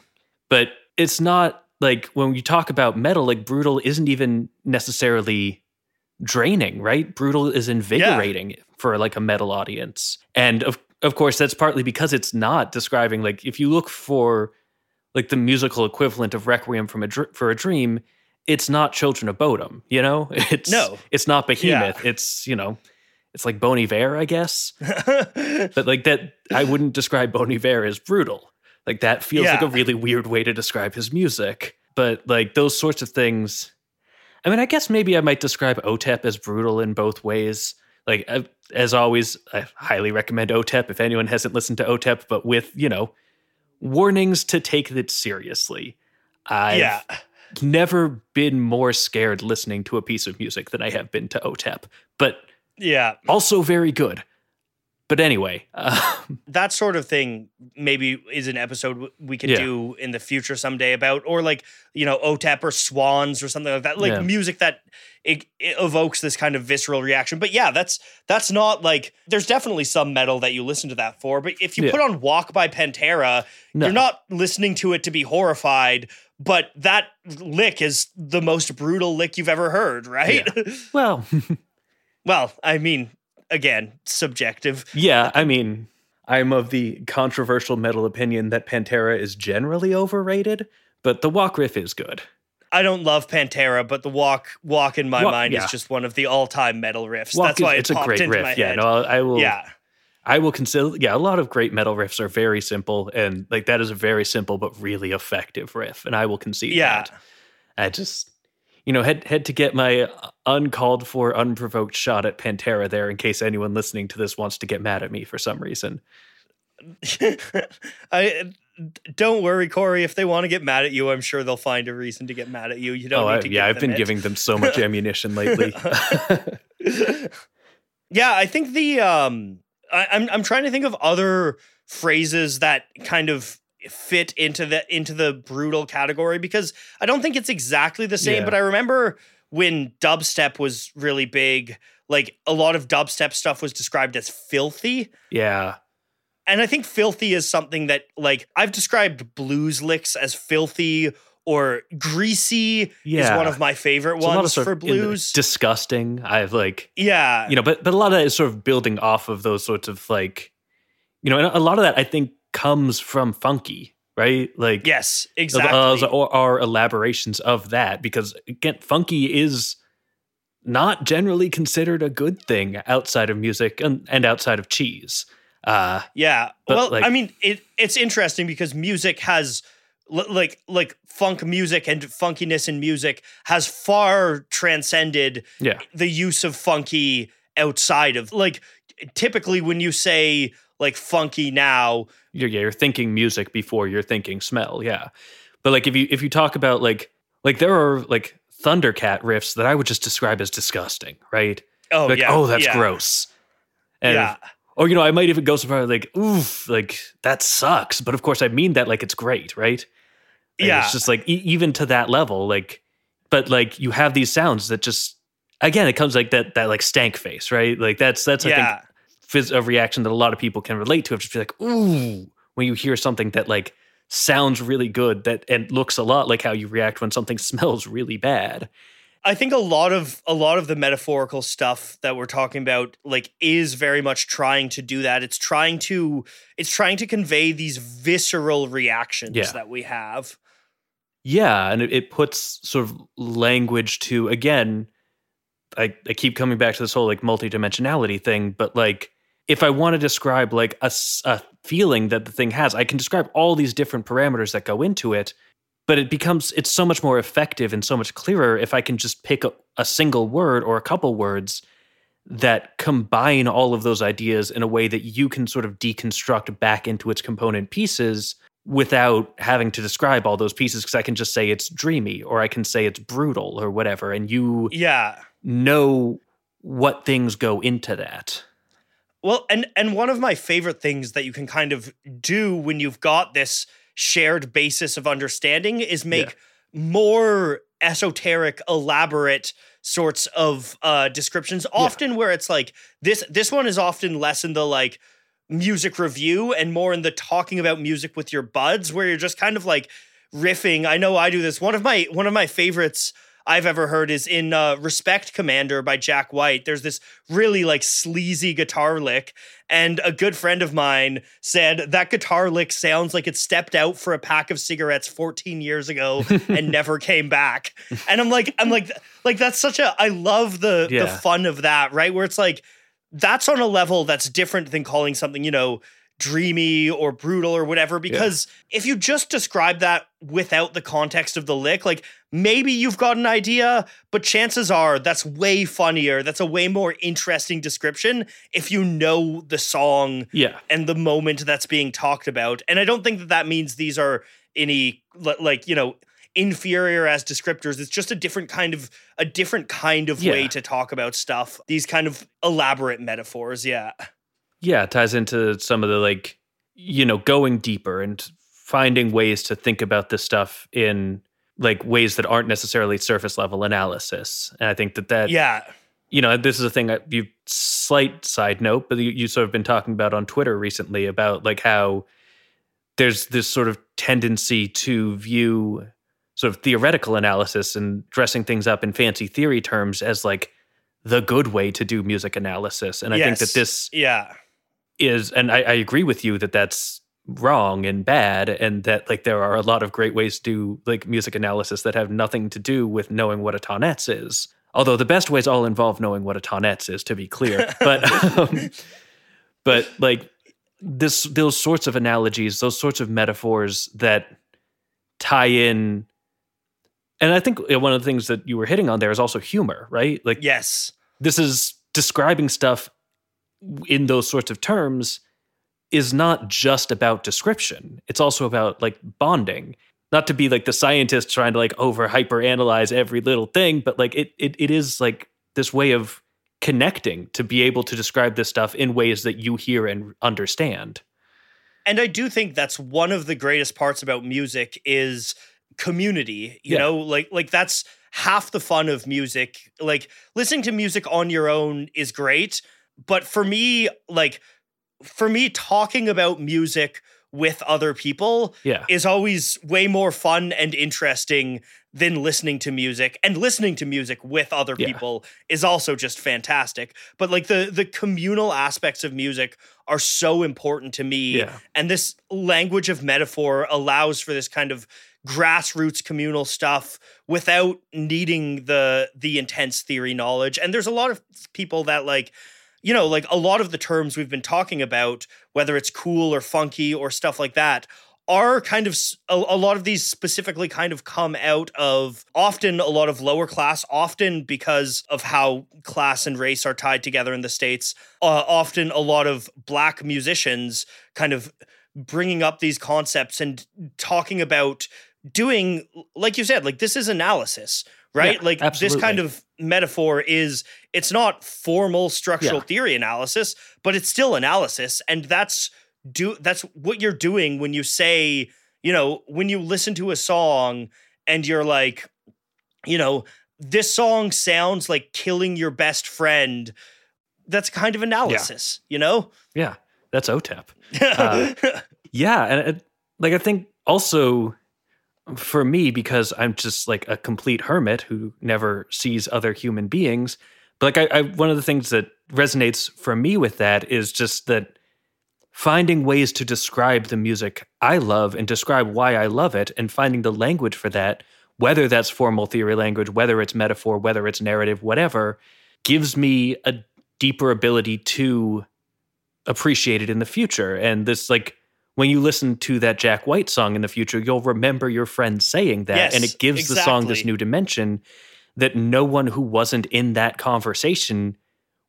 but it's not like when you talk about metal, like brutal isn't even necessarily draining, right? Brutal is invigorating for like a metal audience, and of of course that's partly because it's not describing like if you look for like the musical equivalent of Requiem from a Dr- for a Dream, it's not Children of Bodom, you know? It's No. it's not Behemoth. It's you know, it's like Bon Iver, I guess but like that i wouldn't describe bon iver as brutal like that feels like a really weird way to describe his music but like those sorts of things i mean i guess maybe i might describe otep as brutal in both ways like as always i highly recommend otep if anyone hasn't listened to otep but with you know warnings to take it seriously. I've yeah. never been more scared listening to a piece of music than i have been to otep but yeah. also very good but anyway uh, that sort of thing maybe is an episode we could Yeah. do in the future someday about or like you know otep or swans or something like that like Yeah. music that it, it evokes this kind of visceral reaction but yeah that's that's not like there's definitely some metal that you listen to that for but if you Yeah. put on walk by pantera No. you're not listening to it to be horrified but that lick is the most brutal lick you've ever heard right well well i mean again subjective Yeah, I mean, I'm of the controversial metal opinion that Pantera is generally overrated, but the walk riff is good. I don't love Pantera, but the walk walk in my Walk- mind yeah. is just one of the all time metal riffs. Walk That's is- why it it's a great into riff. my Yeah, head. no, I will. yeah, I will consider. Yeah, a lot of great metal riffs are very simple, and like that is a very simple but really effective riff, and I will concede yeah, that. I just, you know, had had to get my uncalled for, unprovoked shot at Pantera there, in case anyone listening to this wants to get mad at me for some reason. I don't worry, Corey. If they want to get mad at you, I'm sure they'll find a reason to get mad at you. You don't oh, need I, yeah, I've been it. giving them so much ammunition lately. yeah, I think the um, I, I'm I'm trying to think of other phrases that kind of fit into the into the brutal category because I don't think it's exactly the same. Yeah. But I remember when dubstep was really big, like a lot of dubstep stuff was described as filthy. yeah, And I think filthy is something that like I've described blues licks as filthy or greasy yeah. is one of my favorite It's a lot of ones sort for of blues. disgusting. I've like yeah. you know, but but a lot of that is sort of building off of those sorts of like, you know, and a lot of that I think comes from funky, right? Like yes, exactly. those are, are elaborations of that because again, funky is not generally considered a good thing outside of music and, and outside of cheese. Uh, Yeah. Well, like- I mean, it it's interesting because music has like like funk music and funkiness in music has far transcended yeah. the use of funky outside of like typically when you say like funky now. You're, yeah, you're thinking music before you're thinking smell yeah. But like if you if you talk about like like there are like thundercat riffs that i would just describe as disgusting right? Oh like yeah oh that's yeah, gross. And yeah. or you know i might even go so far like oof like that sucks. But of course i mean that like it's great right? Like, yeah. it's just like e- even to that level like but like you have these sounds that just again it comes like that that like stank face right? Like that's that's i think yeah phys- a reaction that a lot of people can relate to. Of just be like, ooh, when you hear something that like sounds really good that and looks a lot like how you react when something smells really bad. I think a lot of a lot of the metaphorical stuff that we're talking about like is very much trying to do that. It's trying to it's trying to convey these visceral reactions Yeah. that we have. Yeah, and it, it puts sort of language to again. I, I keep coming back to this whole like multidimensionality thing, but like if I want to describe like a feeling that the thing has, I can describe all these different parameters that go into it, but it becomes it's so much more effective and so much clearer if I can just pick a, a single word or a couple words that combine all of those ideas in a way that you can sort of deconstruct back into its component pieces without having to describe all those pieces because I can just say it's dreamy or I can say it's brutal or whatever and you Yeah. know what things go into that. Well, and and one of my favorite things that you can kind of do when you've got this shared basis of understanding is make more esoteric, elaborate sorts of uh descriptions. Often where it's like this this one is often less in the like music review and more in the talking about music with your buds where you're just kind of like riffing. I know I do this. One of my one of my favorites I've ever heard is in uh, Respect Commander by Jack White. There's this really like sleazy guitar lick, and a good friend of mine said that guitar lick sounds like it stepped out for a pack of cigarettes 14 years ago and never came back. And I'm like, I'm like, like that's such a. I love the the fun of that, right? Where it's like that's on a level that's different than calling something, you know, dreamy or brutal or whatever. Because if you just describe that without the context of the lick, like maybe you've got an idea, but chances are that's way funnier. That's a way more interesting description if you know the song Yeah. and the moment that's being talked about. And I don't think that that means these are any like, you know, inferior as descriptors. It's just a different kind of a different kind of way to talk about stuff. These kind of elaborate metaphors, yeah. Yeah, it ties into some of the like, you know, going deeper and finding ways to think about this stuff in like ways that aren't necessarily surface level analysis. And I think that that Yeah. you know, this is a thing that you slight side note, but you, you sort of been talking about on Twitter recently about like how there's this sort of tendency to view sort of theoretical analysis and dressing things up in fancy theory terms as like the good way to do music analysis. And I think that this Yeah. Is, and I, I agree with you that that's wrong and bad, and that like there are a lot of great ways to do like music analysis that have nothing to do with knowing what a Tonnetz is. Although the best ways all involve knowing what a Tonnetz is, to be clear. But um, but like this, those sorts of analogies, those sorts of metaphors that tie in. And I think one of the things that you were hitting on there is also humor, right? Like Yes. this is describing stuff in those sorts of terms is not just about description it's also about like bonding not to be like the scientist trying to like over hyper analyze every little thing but like it, it it is like this way of connecting to be able to describe this stuff in ways that you hear and understand And I do think that's one of the greatest parts about music is community. You Yeah. know, like like that's half the fun of music. Like listening to music on your own is great, but for me, like for me talking about music with other people yeah. is always way more fun and interesting than listening to music. And listening to music with other Yeah. people is also just fantastic. But like the the communal aspects of music are so important to me. Yeah. And this language of metaphor allows for this kind of grassroots communal stuff without needing the the intense theory knowledge. And there's a lot of people that like you know like a lot of the terms we've been talking about whether it's cool or funky or stuff like that are kind of a, a, lot of these specifically kind of come out of often a lot of lower class, often because of how class and race are tied together in the States. Uh, often a lot of black musicians kind of bringing up these concepts and talking about doing, like you said, like this is analysis right? Yeah, like absolutely. this kind of metaphor is it's not formal structural yeah. theory analysis, but it's still analysis and that's do that's what you're doing when you say, you know, when you listen to a song and you're like, you know, this song sounds like killing your best friend. That's kind of analysis, yeah. you know? Yeah, that's OTEP. Uh, yeah, and it, like I think also for me because I'm just like a complete hermit who never sees other human beings. But like I, I one of the things that resonates for me with that is just that finding ways to describe the music I love and describe why I love it and finding the language for that, whether that's formal theory language, whether it's metaphor, whether it's narrative, whatever, gives me a deeper ability to appreciate it in the future. And this like when you listen to that Jack White song in the future, you'll remember your friend saying that. Yes, and it gives exactly. the song this new dimension that no one who wasn't in that conversation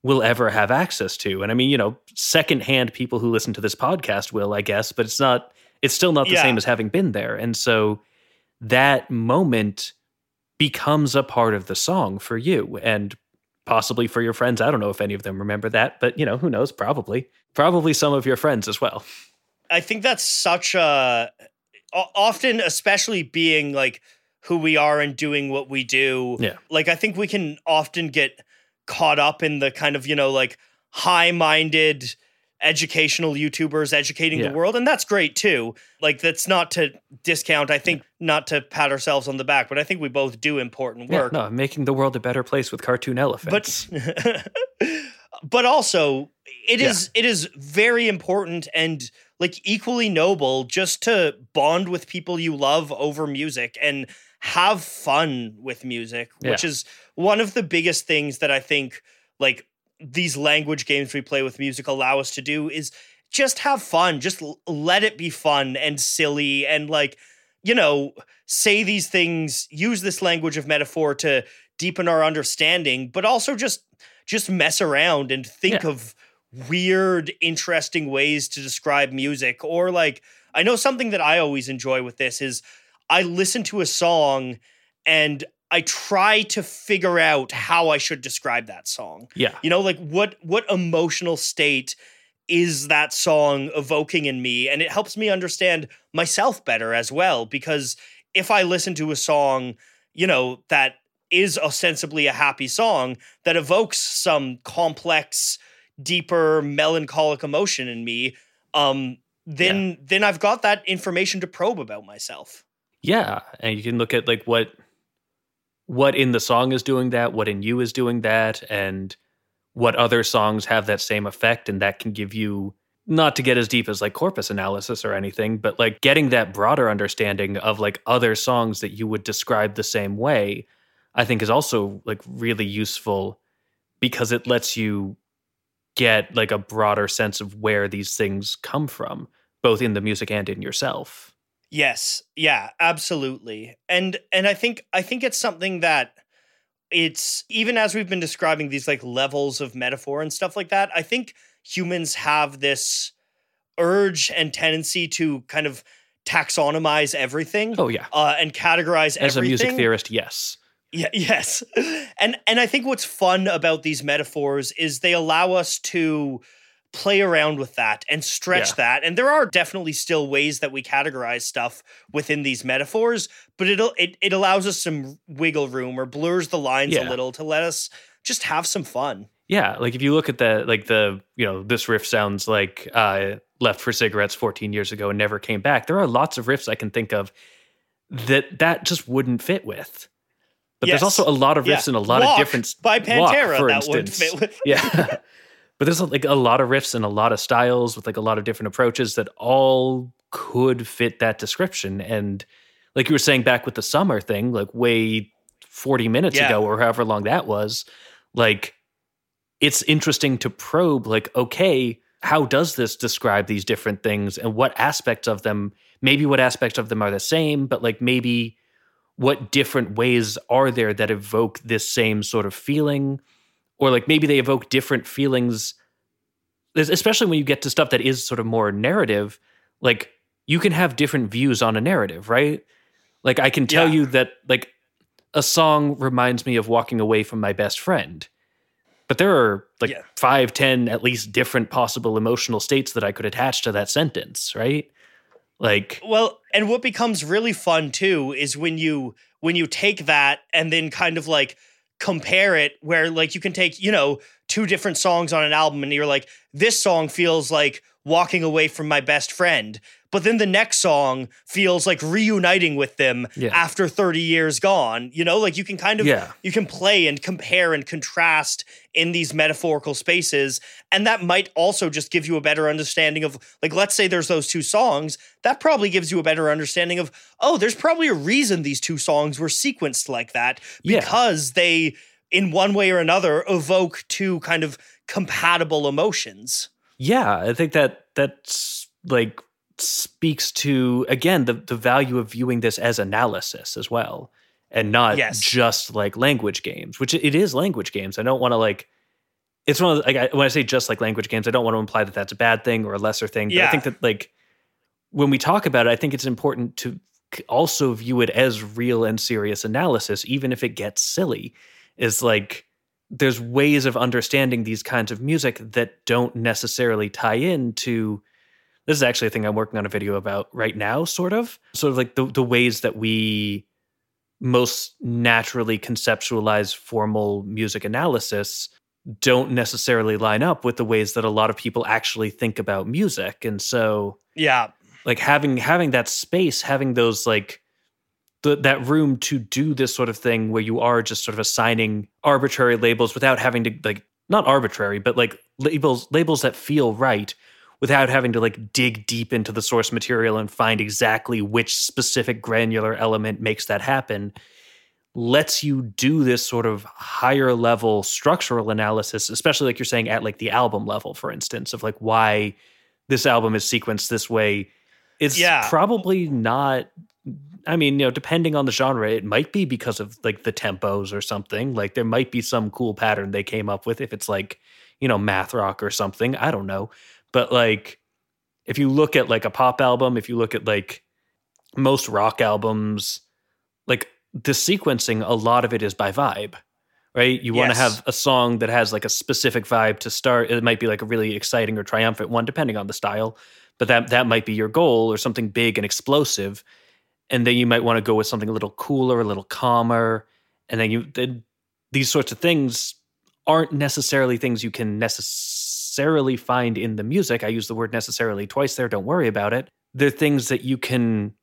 will ever have access to. And I mean, you know, secondhand people who listen to this podcast will, I guess, but it's not, it's still not the yeah. same as having been there. And so that moment becomes a part of the song for you and possibly for your friends. I don't know if any of them remember that, but you know, who knows? Probably. Probably some of your friends as well. I think that's such a often, especially being like who we are and doing what we do. Yeah. Like I think we can often get caught up in the kind of, you know, like high-minded educational YouTubers educating yeah. the world, and that's great too. Like that's not to discount. I think not to pat ourselves on the back, but I think we both do important work. Yeah, no, making the world a better place with cartoon elephants. But but also it yeah. is it is very important and like equally noble just to bond with people you love over music and have fun with music, yeah. which is one of the biggest things that I think like these language games we play with music allow us to do is just have fun, just l- let it be fun and silly and like you know, say these things, use this language of metaphor to deepen our understanding, but also just just mess around and think yeah. of weird, interesting ways to describe music. Or like, I know something that I always enjoy with this is I listen to a song and I try to figure out how I should describe that song. Yeah. You know, like what what emotional state is that song evoking in me and it helps me understand myself better as well because if I listen to a song, you know, that is ostensibly a happy song that evokes some complex deeper melancholic emotion in me um then yeah. then I've got that information to probe about myself. Yeah, and you can look at like what what in the song is doing that, what in you is doing that and what other songs have that same effect and that can give you not to get as deep as like corpus analysis or anything, but like getting that broader understanding of like other songs that you would describe the same way, I think is also like really useful because it lets you get like a broader sense of where these things come from, both in the music and in yourself. Yes. Yeah, absolutely. And and I think I think it's something that it's even as we've been describing these like levels of metaphor and stuff like that, I think humans have this urge and tendency to kind of taxonomize everything. Oh yeah. Uh, and categorize As everything. a music theorist, yes. Yeah, yes. And and I think what's fun about these metaphors is they allow us to play around with that and stretch yeah. that. And there are definitely still ways that we categorize stuff within these metaphors, but it'll it, it allows us some wiggle room or blurs the lines yeah. a little to let us just have some fun. Yeah, like if you look at the like the, you know, this riff sounds like uh left for cigarettes 14 years ago and never came back. There are lots of riffs I can think of that that just wouldn't fit with. But yes. there's also a lot of riffs yeah. and a lot Walk of different by Pantera Walk, for that instance. would fit yeah. but there's like a lot of riffs and a lot of styles with like a lot of different approaches that all could fit that description. And like you were saying back with the summer thing, like way 40 minutes yeah. ago or however long that was, like it's interesting to probe like okay, how does this describe these different things and what aspects of them maybe what aspects of them are the same but like maybe what different ways are there that evoke this same sort of feeling or like maybe they evoke different feelings especially when you get to stuff that is sort of more narrative like you can have different views on a narrative right like i can tell yeah. you that like a song reminds me of walking away from my best friend but there are like yeah. five, ten, at least different possible emotional states that I could attach to that sentence, right? Like, well, and what becomes really fun too is when you when you take that and then kind of like compare it, where like you can take you know two different songs on an album and you're like, this song feels like walking away from my best friend but then the next song feels like reuniting with them yeah. after 30 years gone you know like you can kind of yeah. you can play and compare and contrast in these metaphorical spaces and that might also just give you a better understanding of like let's say there's those two songs that probably gives you a better understanding of oh there's probably a reason these two songs were sequenced like that because yeah. they in one way or another evoke two kind of compatible emotions yeah i think that that's like speaks to again the the value of viewing this as analysis as well and not yes. just like language games which it is language games i don't want to like it's one of the, like I, when i say just like language games i don't want to imply that that's a bad thing or a lesser thing but yeah. i think that like when we talk about it i think it's important to also view it as real and serious analysis even if it gets silly is like there's ways of understanding these kinds of music that don't necessarily tie in to this is actually a thing I'm working on a video about right now, sort of. Sort of like the, the ways that we most naturally conceptualize formal music analysis don't necessarily line up with the ways that a lot of people actually think about music. And so Yeah. Like having having that space, having those like the, that room to do this sort of thing where you are just sort of assigning arbitrary labels without having to like not arbitrary, but like labels labels that feel right without having to like dig deep into the source material and find exactly which specific granular element makes that happen lets you do this sort of higher level structural analysis especially like you're saying at like the album level for instance of like why this album is sequenced this way it's yeah. probably not I mean, you know, depending on the genre, it might be because of like the tempos or something. Like there might be some cool pattern they came up with if it's like, you know, math rock or something. I don't know. But like if you look at like a pop album, if you look at like most rock albums, like the sequencing, a lot of it is by vibe, right? You yes. want to have a song that has like a specific vibe to start. It might be like a really exciting or triumphant one, depending on the style, but that that might be your goal or something big and explosive. And then you might want to go with something a little cooler, a little calmer, and then you then these sorts of things aren't necessarily things you can necessarily find in the music. I use the word necessarily twice there, don't worry about it. They're things that you can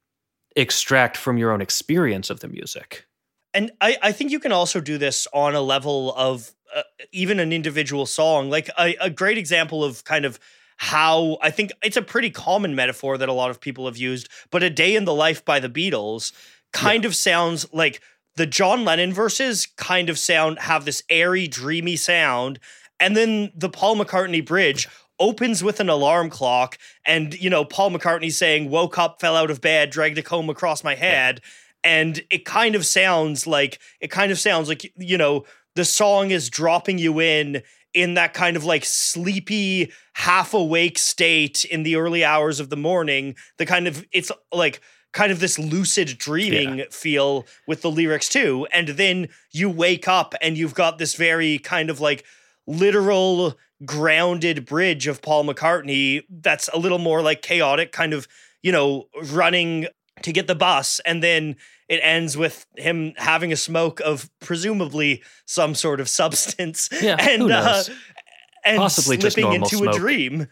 extract from your own experience of the music. And I, I think you can also do this on a level of uh, even an individual song. Like a, a great example of kind of how I think it's a pretty common metaphor that a lot of people have used, but A Day in the Life by the Beatles kind yeah. of sounds like the John Lennon verses kind of sound have this airy, dreamy sound, and then the Paul McCartney bridge opens with an alarm clock and you know Paul McCartney saying woke up fell out of bed dragged a comb across my head and it kind of sounds like it kind of sounds like you know the song is dropping you in in that kind of like sleepy half awake state in the early hours of the morning the kind of it's like kind of this lucid dreaming yeah. feel with the lyrics too and then you wake up and you've got this very kind of like literal grounded bridge of Paul McCartney that's a little more like chaotic, kind of, you know, running to get the bus. And then it ends with him having a smoke of presumably some sort of substance. Yeah. And, uh, and Possibly slipping into smoke. a dream.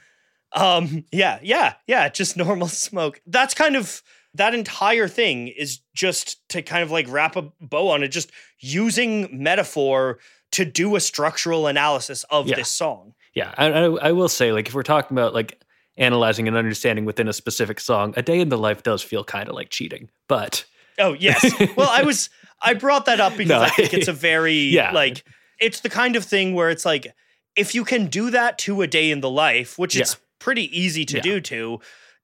Um, yeah, yeah, yeah, just normal smoke. That's kind of that entire thing is just to kind of like wrap a bow on it, just using metaphor to do a structural analysis of yeah. this song. Yeah, I, I, I will say, like, if we're talking about like analyzing and understanding within a specific song, a day in the life does feel kind of like cheating. But oh yes, well, I was I brought that up because no, I think it's a very yeah. like it's the kind of thing where it's like if you can do that to a day in the life, which Yeah. it's pretty easy to Yeah. do to,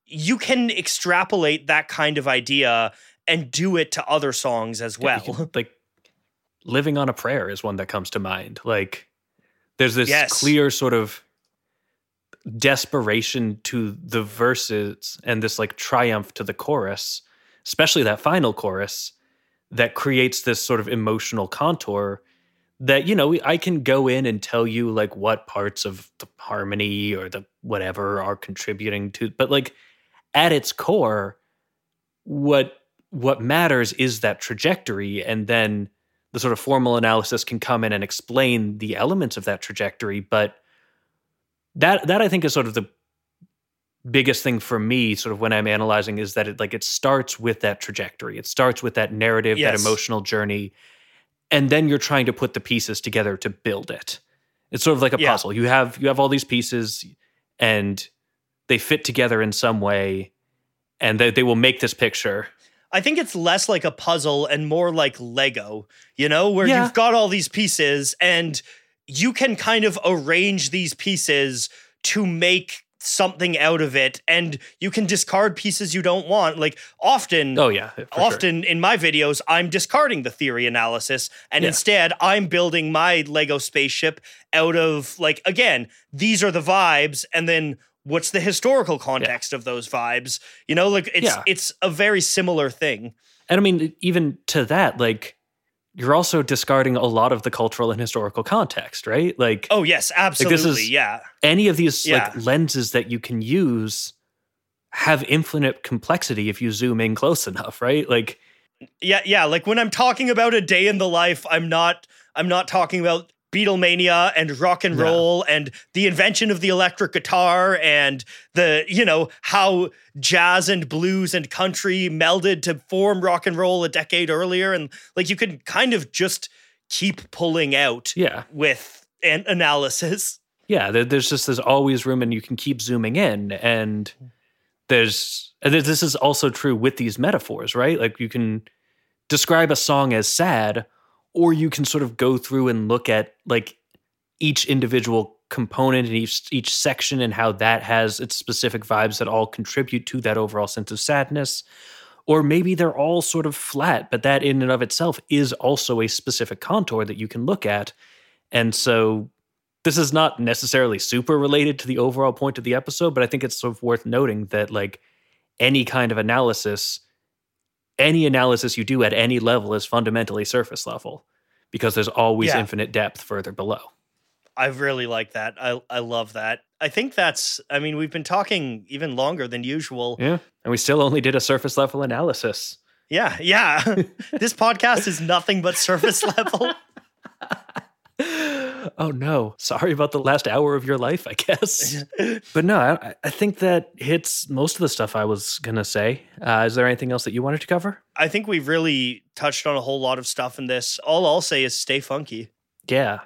you can extrapolate that kind of idea and do it to other songs as well. can- like living on a prayer is one that comes to mind like there's this Yes. clear sort of desperation to the verses and this like triumph to the chorus especially that final chorus that creates this sort of emotional contour that you know i can go in and tell you like what parts of the harmony or the whatever are contributing to but like at its core what what matters is that trajectory and then the sort of formal analysis can come in and explain the elements of that trajectory but that that i think is sort of the biggest thing for me sort of when i'm analyzing is that it like it starts with that trajectory. It starts with that narrative that emotional journey and then you're trying to put the pieces together to build it. It's sort of like a Yeah. puzzle. You have you have all these pieces and they fit together in some way and they, they will make this picture. I think it's less like a puzzle and more like Lego, you know, where Yeah. you've got all these pieces and you can kind of arrange these pieces to make something out of it and you can discard pieces you don't want. Like often oh yeah for sure. often in my videos i'm discarding the theory analysis and Yeah. instead i'm building my lego spaceship out of like again these are the vibes and then what's the historical context of those vibes you know like it's Yeah. it's a very similar thing And I mean, even to that, like, you're also discarding a lot of the cultural and historical context, right? Like, oh yes absolutely this is- yeah any of these Yeah. like lenses that you can use have infinite complexity if you zoom in close enough, right? Like, yeah yeah like when i'm talking about a day in the life i'm not i'm not talking about Beatlemania and rock and roll and the invention of the electric guitar and the you know how jazz and blues and country melded to form rock and roll a decade earlier and like you could kind of just keep pulling out yeah, with an analysis yeah. There's just there's always room, and you can keep zooming in, and there's this is also true with these metaphors, right? Like, you can describe a song as sad, or you can sort of go through and look at like each individual component and each each section and how that has its specific vibes that all contribute to that overall sense of sadness. Or maybe they're all sort of flat but that in and of itself is also a specific contour that you can look at. And so this is not necessarily super related to the overall point of the episode but i think it's sort of worth noting that like any kind of analysis any analysis you do at any level is fundamentally surface level because there's always Yeah. infinite depth further below i really like that i i love that i think that's i mean we've been talking even longer than usual Yeah. And we still only did a surface level analysis. yeah yeah this podcast is nothing but surface level oh no. Sorry about the last hour of your life, I guess. but no, I, I think that hits most of the stuff I was going to say. Uh, is there anything else that you wanted to cover? I think we've really touched on a whole lot of stuff in this. All I'll say is stay funky. Yeah.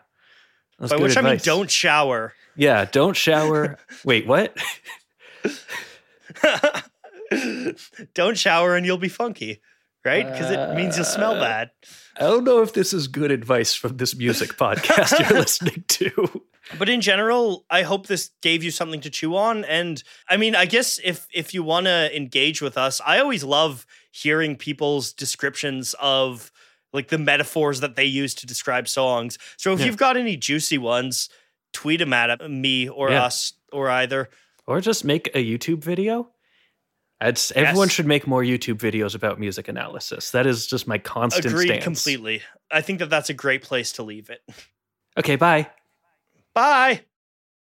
That's By which I mean don't shower. Yeah, don't shower. Wait, what? don't shower and you'll be funky, right? Because it means you'll smell Uh, bad. I don't know if this is good advice from this music podcast you're listening to. But in general, I hope this gave you something to chew on. And I mean, I guess if if you want to engage with us, I always love hearing people's descriptions of like the metaphors that they use to describe songs. So if Yeah. you've got any juicy ones, tweet them at me or Yeah. us or either. Or just make a YouTube video. Everyone Yes. should make more YouTube videos about music analysis. That is just my constant Agreed stance. completely. I think that that's a great place to leave it. Okay, bye. Bye.